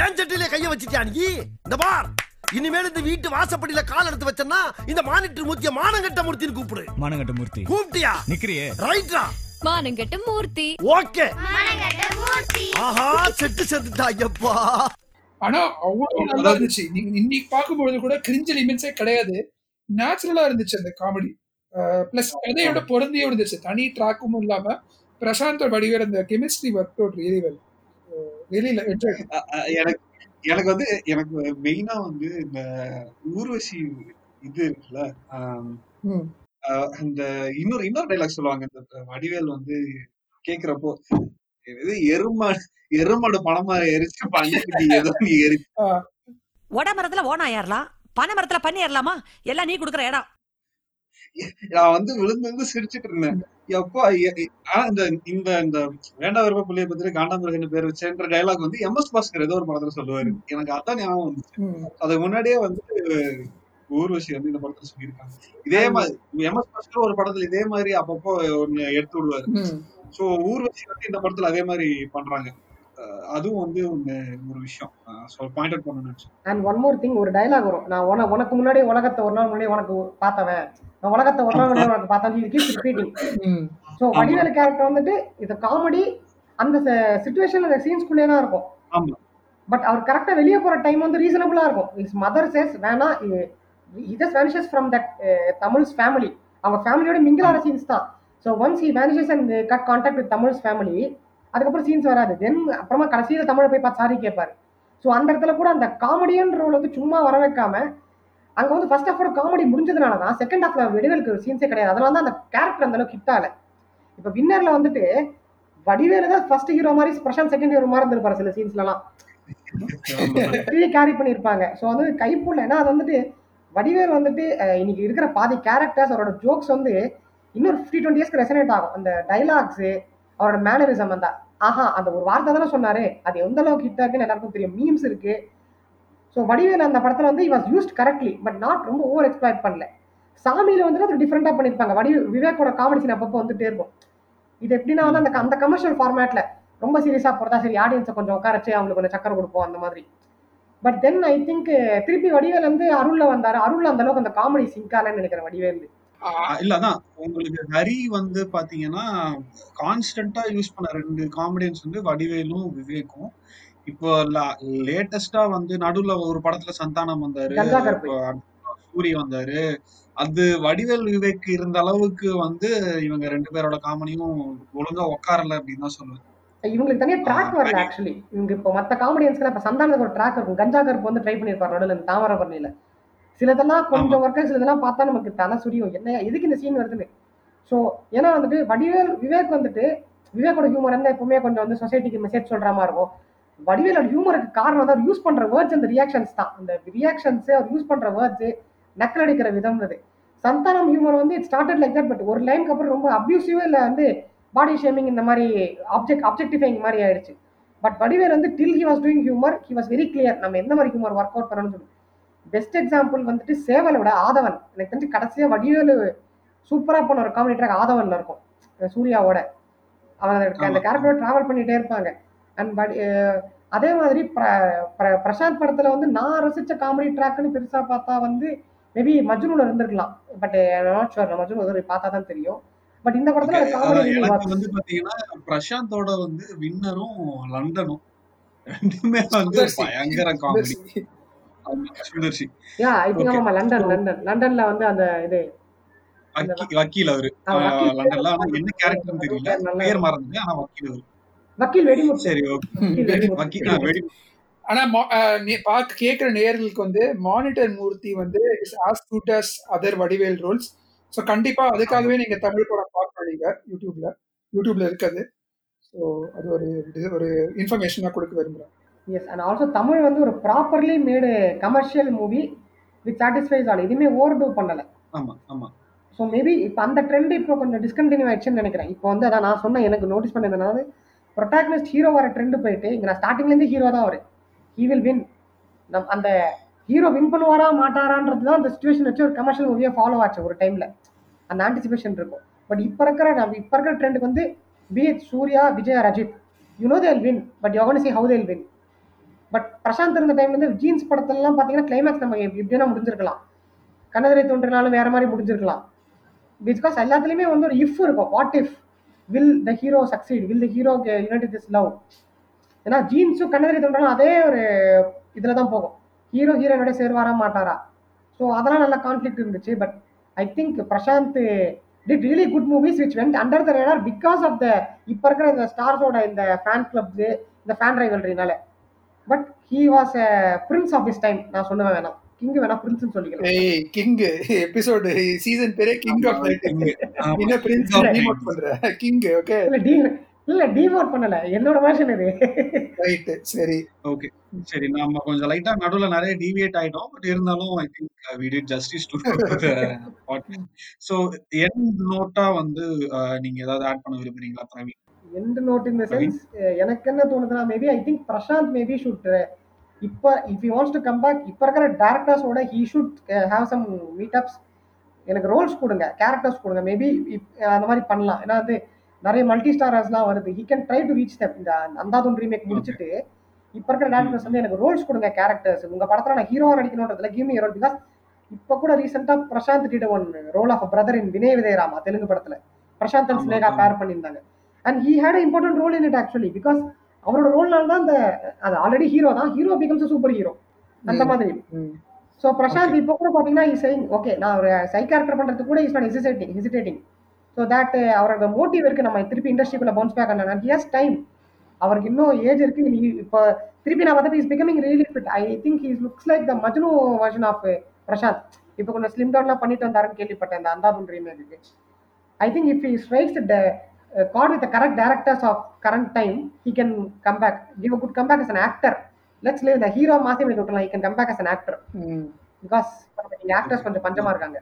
ஏன் சட்டில கைய வச்சிட்டியா நீ? இந்த பார். இனிமேல் இந்த வீட்டு வாசப்படியில கால் எடுத்து வச்சேன்னா இந்த மானிட்டர் மூர்த்திய மானங்கட்ட மூர்த்தின்னு கூப்பிடு. மானங்கட்ட மூர்த்தி. கூப்பிட்டியா? நிக்கிறியே. ரைட்டா மானங்கெட்ட மூர்த்தி. ஓகே. ஆஹா செட்டு செத்துட்டா ஐயப்பா. ஆனா அவ்வளவு நல்லா இருந்துச்சு. நீங்க இன்னைக்கு பார்க்கும்பொழுது கூட கிரிஞ்ச லிமிட்ஸே கிடையாது. நேச்சுரலா இருந்துச்சு அந்த காமெடி. பிளஸ் கதையோட பொருந்தியும் இருந்துச்சு தனி ட்ராக்கும் இல்லாம பிரசாந்த் வடிவேல் அந்த chemistry work out really well really எனக்கு எனக்கு வந்து எனக்கு மெயினா வந்து இந்த ஊர்வசி இது இருக்குல்ல இந்த இன்னொரு இன்னொரு டைலாக் சொல்லுவாங்க இந்த வடிவேல் வந்து கேக்குறப்போ இது எருமாடு எருமாடு பணமா எரிச்சு பண்ணிட்டு ஏதோ நீ எரி ஒட மரத்துல ஓனா ஏறலாம் பனை மரத்துல பண்ணி ஏறலாமா? எல்லாம் நீ குடுக்குற இடம். நான் வந்து விழுந்து விழுந்து சிரிச்சிட்டு இருந்தேன். எப்போ ஆனா இந்த இந்த இந்த வேண்டா விருப்ப பிள்ளைய பத்தி காண்டாமிருகன் பேர் வச்சேன்ற டைலாக் வந்து எம் எஸ் பாஸ்கர் ஏதோ ஒரு படத்துல சொல்லுவாரு. எனக்கு அதான் ஞாபகம் வந்துச்சு. அதுக்கு முன்னாடியே வந்து ஊர்வசி வந்து இந்த படத்துல சொல்லியிருக்காங்க. இதே மாதிரி எம் எஸ் பாஸ்கர் ஒரு படத்துல இதே மாதிரி அப்பப்போ ஒண்ணு எடுத்து விடுவாரு. சோ ஊர்வசி வந்து இந்த படத்துல அதே மாதிரி பண்றாங்க. அதுவும் வந்து ஒண்ணு ஒரு விஷயம். பாயிண்ட் அவுட் நினைச்சேன். அண்ட் ஒன் மோர் திங் ஒரு டயலாக் வரும். நான் உன உனக்கு முன்னாடி உலகத்தை ஒரு நாள் முன்னாடி உனக்கு பார்த்தவன். நான் உலகத்தை ஒரு நாள் முன்னாடி உனக்கு ரிப்பீட்டிங் ஸோ வடிவேலு கேரக்டர் வந்துட்டு இது காமெடி அந்த சுச்சுவேஷன் அந்த சீன்ஸ்குள்ளே தான் இருக்கும். ஆமா. பட் அவர் கரெக்டாக வெளியே போகிற டைம் வந்து ரீசனபுளாக இருக்கும். இஸ் மதர் சேஸ் வேணா இதஸ் vanishes from that Tamil's family அவங்க ஃபேமிலியோட ஆகிற சீன்ஸ் தான். So once he vanishes and cut contact with Tamil's family அதுக்கப்புறம் சீன்ஸ் வராது. தென் அப்புறமா கடைசியில் தமிழை போய் பார்த்து சாரி கேட்பார். ஸோ அந்த இடத்துல கூட அந்த காமெடியன் ரோல் வந்து சும்மா வர வைக்காம அங்கே வந்து ஃபர்ஸ்ட் ஹாஃபோட காமெடி முடிஞ்சதுனால தான் செகண்ட் ஹாஃப்ல விடுதலுக்கு சீன்ஸே கிடையாது. அதனால தான் அந்த கேரக்டர் அந்த அளவுக்கு ஹிட் ஆகலை. இப்போ வின்னர்ல வந்துட்டு வடிவேலு தான் ஃபர்ஸ்ட் ஹீரோ மாதிரி பிரசாந்த் செகண்ட் ஹீரோ மாதிரி இருந்திருப்பாரு சில சீன்ஸ்லலாம் பெரிய கேரி பண்ணியிருப்பாங்க ஸோ வந்து கைப்புள்ள ஏன்னா அது வந்துட்டு வடிவேல் வந்துட்டு இன்னைக்கு இருக்கிற பாதி கேரக்டர்ஸ் அவரோட ஜோக்ஸ் வந்து இன்னொரு ஃபிஃப்டி டுவெண்ட்டி இயர்ஸ்க்கு ரெசனேட் ஆகும். அந்த டைலாக்ஸு அவரோட மேனரிசம் வந்தா ஆஹா அந்த ஒரு வார்த்தை தானே சொன்னாரு. அது எந்த அளவுக்கு ஹிட் ஆகுன்னு எல்லாருக்கும் தெரியும். மீம்ஸ் இருக்கு. ஸோ வடிவேல் அந்த படத்துல வந்து was used correctly but not ரொம்ப ஓவர் எக்ஸ்பிளாய்ட் பண்ணல. சாமியில வந்துட்டு அது டிஃப்ரெண்டா பண்ணிருப்பாங்க வடி விவேக்கோட காமெடி சீன் அப்பப்போ வந்துட்டே இருக்கும். இது எப்படின்னா வந்து அந்த அந்த கமர்ஷியல் ஃபார்மேட்ல ரொம்ப சீரியஸா போறதா சரி ஆடியன்ஸை கொஞ்சம் உட்காரச்சு அவங்களுக்கு கொஞ்சம் சக்கரை கொடுப்போம் அந்த மாதிரி. பட் தென் ஐ திங்க் திருப்பி வடிவேல் வந்து அருள்ல வந்தாரு. அருள்ல அந்த அளவுக்கு அந்த காமெடி சிங்காலன்னு நினைக்கிறேன் வடிவேல். ஆஹ் இல்ல அதான். உங்களுக்கு ஹரி வந்து பாத்தீங்கன்னா கான்ஸ்டன்டா யூஸ் பண்ண ரெண்டு காமெடியன்ஸ் வந்து வடிவேலும் விவேக்கும். இப்போ லேட்டஸ்டா வந்து நடுவுல ஒரு படத்துல சந்தானம் வந்தாரு. கங்கா கருப்பை. இப்போ அடுத்த சூரி வந்தாரு. அது வடிவேல் விவேக் இருந்த அளவுக்கு வந்து இவங்க ரெண்டு பேரோட காமெடியும் ஒழுங்கா உட்காரல அப்படின்னு தான் சொல்லுவேன். இவங்களுக்கு தனியா ட்ராக் ஆ, வரல. ஆக்சுவலி இவங்க இப்போ மத்த காமெடியன்ஸ்க்கு இப்ப சந்தானத்துக்கு ஒரு ட்ராக் இருக்கும். கஞ்சா கருப்பு வந்து ட்ரை பண்ணிருப்பாரு நடுவில் இந்த தாமிரபரணியில. சிலதெல்லாம் கொஞ்சம் ஒர்க்கு சிலதெல்லாம் பார்த்தா நமக்கு தலை சுரியும். என்ன எதுக்கு இந்த சீன் வருதுன்னு? ஸோ ஏன்னா வந்துட்டு வடிவேல் விவேக் வந்துட்டு விவேக்கோட ஹியூமர் வந்து எப்பவுமே கொஞ்சம் வந்து சொசைட்டிக்கு மெசேஜ் சொல்ற மாதிரி இருக்கும். வடிவேலோட ஹியூமருக்கு காரணம் அவர் யூஸ் பண்ற வேர்ட்ஸ் அந்த ரியாக்ஷன்ஸ் தான். அந்த ரியாக்ஷன்ஸ் அவர் யூஸ் பண்ற வேர்ட்ஸ் நக்கல் அடிக்கிற விதம்ன்றது சந்தானம் ஹியூமர் வந்து it started like that but ஒரு லைனுக்கு அப்புறம் ரொம்ப அப்யூசிவா இல்லை வந்து பாடி ஷேமிங் இந்த மாதிரி ஆப்ஜெக்ட் ஆப்ஜெக்டிஃபைங் மாதிரி ஆயிடுச்சு. பட் வடிவேல் வந்து till he was doing humour he was very clear நம்ம எந்த மாதிரி ஹியூமர் ஒர்க் அவுட் பண்ணணும்னு சொல்லி. பெஸ்ட் எக்ஸாம்பிள் வந்துட்டு சேவலோட ஆதவன். எனக்கு தெரிஞ்சு கடைசியா வடிவேலு சூப்பரா பண்ண ஒரு காமெடி ட்ராக் ஆதவன்ல இருக்கும். சூர்யாவோட. அவன் அந்த-. கேரக்டரோட டிராவல் பண்ணிட்டே இருப்பாங்க. அண்ட் அதே மாதிரி பிர- பிர- பிரசாந்த் படத்துல வந்து நான் ரசிச்ச காமெடி ட்ராக்னு பெருசா பார்த்தா வந்து மேபி மஜ்னூல இருந்திருக்கலாம். பட் நாட் ஷுவர் மஜ்னு ஒரு பார்த்தா தான் தெரியும். பட் இந்த படத்துல காமெடி வந்து பாத்தீங்கன்னா பிரசாந்தோட வந்து வின்னரும் லண்டனும். ரெண்டுமே வந்து. பயங்கர காமெடி சுதர்சி யா ஐ திங்க். ஆமா லண்டன் லண்டன் லண்டன்ல வந்து அந்த இது வக்கீ- வக்கீல் அவரு. லண்டன்ல ஆனா என்ன கேரக்டர்னு தெரியல. பேர் மறந்துட்டு ஆனா வக்கீல் அவரு. வக்கீல் வெடிமுத்து சரி ஓகே. வக்கீல் வெடிமுத்து. வக்கீல் ஆ, வெடி ஆனா பார்க்க கேட்கிற நேயர்களுக்கு வந்து மானிட்டர் மூர்த்தி வந்து is as good as other Vadivel roles so கண்டிப்பா அதுக்காகவே நீங்க தமிழ் படம் பார்க்கணும் நீங்க யூடியூப்ல யூடியூப்ல இருக்காது. ஸோ அது ஒரு இது ஒரு இன்ஃபர்மேஷனா கொடுக்க விரும்புறேன். எஸ் அண்ட் ஆல்சோ தமிழ் வந்து ஒரு properly made commercial movie with satisfies all எதுவுமே ஓவர் டூ பண்ணல. ஆமா ஆமா. ஸோ மேபி இப்போ அந்த ட்ரெண்ட் இப்போ கொஞ்சம் டிஸ்கண்டினியூ ஆயிடுச்சுன்னு நினைக்கிறேன். இப்போ வந்து அதான் நான் சொன்னேன் எனக்கு நோட்டீஸ் பண்ணதுனால ப்ரொட்டாகனிஸ்ட் ஹீரோ வர ட்ரெண்ட் போயிட்டு இங்கே நான் ஸ்டார்டிங்லேருந்து ஹீரோ தான் அவர். ஹீ வில் வின் நம் அந்த ஹீரோ வின் பண்ணுவாரா மாட்டாரான்றது தான் அந்த சுச்சுவேஷன் வச்சு ஒரு கமர்ஷியல் மூவியை ஃபாலோ ஆச்சு ஒரு டைமில் அந்த ஆன்டிசிபேஷன் இருக்கும். பட் இப்போ இருக்கிற நம்ம இப்போ இருக்கிற ட்ரெண்டுக்கு வந்து பிஹெச் Surya Vijay Rajith you know they'll win but Yogan see how they'll win but Prashanth இருந்த டைம் வந்து ஜீன்ஸ் படத்துலலாம் பார்த்தீங்கன்னா கிளைமேக்ஸ் நம்ம எப்படின்னா முடிஞ்சிருக்கலாம். கண்ணதிரை தோன்றினாலும் வேற மாதிரி முடிஞ்சிருக்கலாம். பிகாஸ் எல்லாத்துலேயுமே வந்து ஒரு இஃப் இருக்கும். What if will the hero succeed will the hero united this love ஏன்னா ஜீன்ஸும் கண்ணதிரை தோன்றாலும் அதே ஒரு இதில் தான் போகும். ஹீரோ ஹீரோனோட சேர்வாரா மாட்டாரா? ஸோ அதெல்லாம் நல்ல கான்ஃப்ளிக்ட் இருந்துச்சு. But I think Prashanth did really good movies which went under the radar because of the இப்போ இருக்கிற இந்த ஸ்டார்ஸோட இந்த ஃபேன் கிளப்ஸு இந்த fan ரைவல்ரினால but he was a prince of is time நான் சொல்லுவேன் வேணாம். கிங் வேணா பிரின்ஸ்னு சொல்லிக்கலாம். ஏய் கிங் எபிசோடு சீசன் பேரே கிங் ஆஃப் லைட்டிங் ஆமா. என்ன பிரின்ஸ் King. of டிமோட் பண்ற? கிங் ஓகே இல்ல டி இல்ல டிவோட் பண்ணல. என்னோட வேர்ஷன் இது. ரைட் சரி. ஓகே சரி. நம்ம கொஞ்சம் லைட்டா நடுவுல நிறைய டிவியேட் ஆயிட்டோம். பட் இருந்தாலும் I think we did justice to so end NOTA வந்து அஹ், நீங்க ஏதாவது ஆட் பண்ண விரும்புறீங்களா பிரவீன்? எந்த நோட் இந்த சென்ஸ் எனக்கு என்ன தோணுதுன்னா maybe I think Prashanth maybe should இப்போ if you wants to come back இப்போ இருக்கிற டேரக்டர்ஸோட he should have some meetups எனக்கு ரோல்ஸ் கொடுங்க கேரக்டர்ஸ் கொடுங்க. மேபி அந்த மாதிரி பண்ணலாம். ஏன்னா வந்து நிறைய மல்டி ஸ்டாரர்ஸ்லாம் வருது. He can try to reach that இந்த அந்தாதுன் ரீமேக் முடிச்சுட்டு இப்போ இருக்கிற டேரக்டர்ஸ் வந்து எனக்கு ரோல்ஸ் கொடுங்க கேரக்டர்ஸ் உங்க படத்துல நான் ஹீரோவா நடிக்கணுன்றதுல கிவ் மீ ரோல் பிகாஸ் இப்போ கூட ரீசெண்டாக Prashanth did one role of brother in Vinaya விதயராமா Telugu படத்துல. பிரசாந்த் அண்ட் ஸ்னேகா. பேர் பண்ணியிருந்தாங்க. And he had important role in it actually because அவரோட ரோல்னால தான் அந்த அது ஆல்ரெடி ஹீரோ தான். ஹீரோ பிகம்ஸ் சூப்பர் ஹீரோ அந்த. மாதிரி. ஸோ பிரசாந்த் இப்போ கூட பார்த்தீங்கன்னா இஸ் saying ஓகே நான் ஒரு சை கேரக்டர் பண்ணுறதுக்கு கூட is not hesitating hesitating so that அவரோட மோட்டிவ் இருக்கு. நம்ம திருப்பி இண்டஸ்ட்ரிக்குள்ள பவுன்ஸ் பேக் பண்ண ஹி ஹஸ் டைம் அவருக்கு இன்னும் ஏஜ் இருக்கு. இப்போ திருப்பி நான் பார்த்தா is becoming really fit I think he's looks like the Majnu version of Prashanth இப்போ கொஞ்சம் ஸ்லிம் டவுன்லாம் பண்ணிட்டு வந்தாருன்னு கேள்விப்பட்டேன். இந்த Andhadhun remake I think if strikes the got with correct directors of current time he can come back give a good come back as an actor let's leave இந்த ஹீரோ மாசி பண்ணி விட்டுலாம் he can come back as an actor hmm. Because இங்க ஆக்டர்ஸ் கொஞ்சம் பஞ்சமா இருக்காங்க.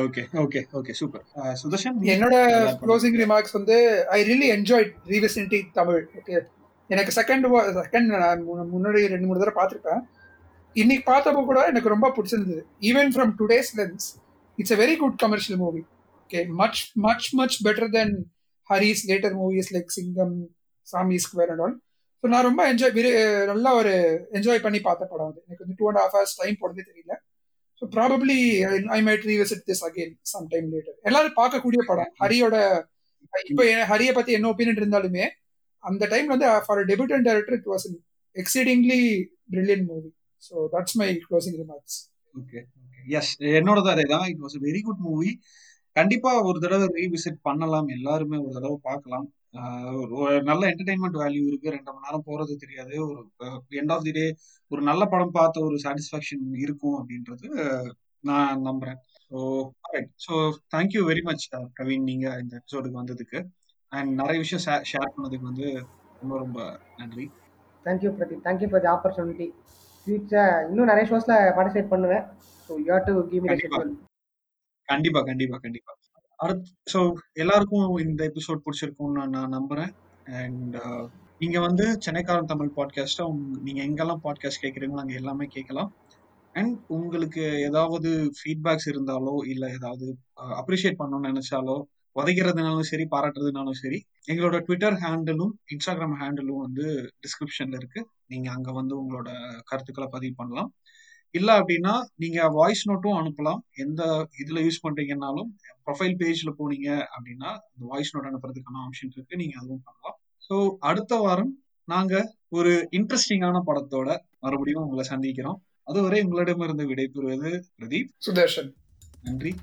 Okay okay okay super Sudarshan என்னோட. க்ளோசிங் ரிமார்க்ஸ் வந்து I really enjoy revisiting Tamil okay எனக்கு செகண்ட் செகண்ட் முன்னாடி ரெண்டு மூணு தடவை பார்த்துருப்பேன். இன்னைக்கு பார்த்தப்போ கூட எனக்கு ரொம்ப பிடிச்சிருந்தது. Even from today's lens it's a very good commercial movie okay much much much better then Hari's later movies like Singam Saamy square and all so நான் ரொம்ப என்ஜாய் நல்லா ஒரு என்ஜாய் பண்ணி பார்த்த படம் அது. எனக்கு வந்து two and half hours time போனதே தெரியல. So probably I might revisit this again some time later எல்லாரும் பார்க்கக்கூடிய படம். ஹரியோட இப்போ ஹரியை பத்தி என்ன ஒப்பீனியன் இருந்தாலுமே அந்த டைம் வந்து for debutant director it was exceedingly brilliant movie so that's my closing remarks okay yes என்னோட தான் it was very good movie கண்டிப்பா ஒரு தடவை ரீவிசிட் பண்ணலாம். எல்லாருமே ஒரு தடவை பார்க்கலாம். ஒரு- நல்ல என்டர்டைன்மெண்ட் வேல்யூ இருக்கு. ரெண்டு மணி நேரம் போறது தெரியாது. ஒரு எண்ட் ஆஃப் தி டே ஒரு நல்ல படம் பார்த்த ஒரு சாட்டிஸ்ஃபேக்ஷன் இருக்கும் அப்படின்றது நான் நம்புறேன். So so thank you very much Praveen நீங்க இந்த எபிசோடுக்கு வந்ததுக்கு. அண்ட் நிறைய விஷயம் ஷேர் பண்ணதுக்கு வந்து ரொம்ப ரொம்ப நன்றி. Thank you Pradeep thank you for the opportunity future இன்னும் நிறைய ஷோஸ்ல பார்ட்டிசிபேட் பண்ணுவேன். So you have to give me கண்டிப்பா. ஷெட்யூல் கண்டிப்பா கண்டிப்பா கண்டிப்பா. அடுத்து ஸோ எல்லாருக்கும் இந்த எபிசோட் பிடிச்சிருக்கும்னு நான் நான் நம்புறேன். அண்ட் uh, நீங்க வந்து சென்னைக்காரன் தமிழ் பாட்காஸ்ட்டை நீங்க எங்கெல்லாம் பாட்காஸ்ட் கேட்குறீங்களோ அங்கே எல்லாமே கேட்கலாம். அண்ட் உங்களுக்கு ஏதாவது ஃபீட்பேக்ஸ் இருந்தாலோ இல்லை ஏதாவது uh, அப்ரிஷியேட் பண்ணணும்னு நினைச்சாலோ உதைக்கிறதுனாலும் சரி பாராட்டுறதுனாலும் சரி எங்களோட ட்விட்டர் ஹேண்டிலும் இன்ஸ்டாகிராம் ஹேண்டிலும் வந்து டிஸ்கிரிப்ஷன்ல இருக்கு. நீங்க அங்க வந்து உங்களோட கருத்துக்களை பதிவு பண்ணலாம். இல்ல அப்படின்னா நீங்க வாய்ஸ் நோட்டும் அனுப்பலாம். எந்த இதுல யூஸ் பண்றீங்கன்னாலும் ப்ரொஃபைல் பேஜ்ல போனீங்க அப்படின்னா இந்த வாய்ஸ் நோட் அனுப்புறதுக்கான ஆப்ஷன் இருக்கு. நீங்க அதுவும் பண்ணலாம். ஸோ அடுத்த வாரம் நாங்க ஒரு இன்ட்ரெஸ்டிங்கான படத்தோட மறுபடியும் உங்களை சந்திக்கிறோம். அதுவரை உங்களிடமிருந்து விடைபெறுவது பிரதீப். சுதர்ஷன். நன்றி.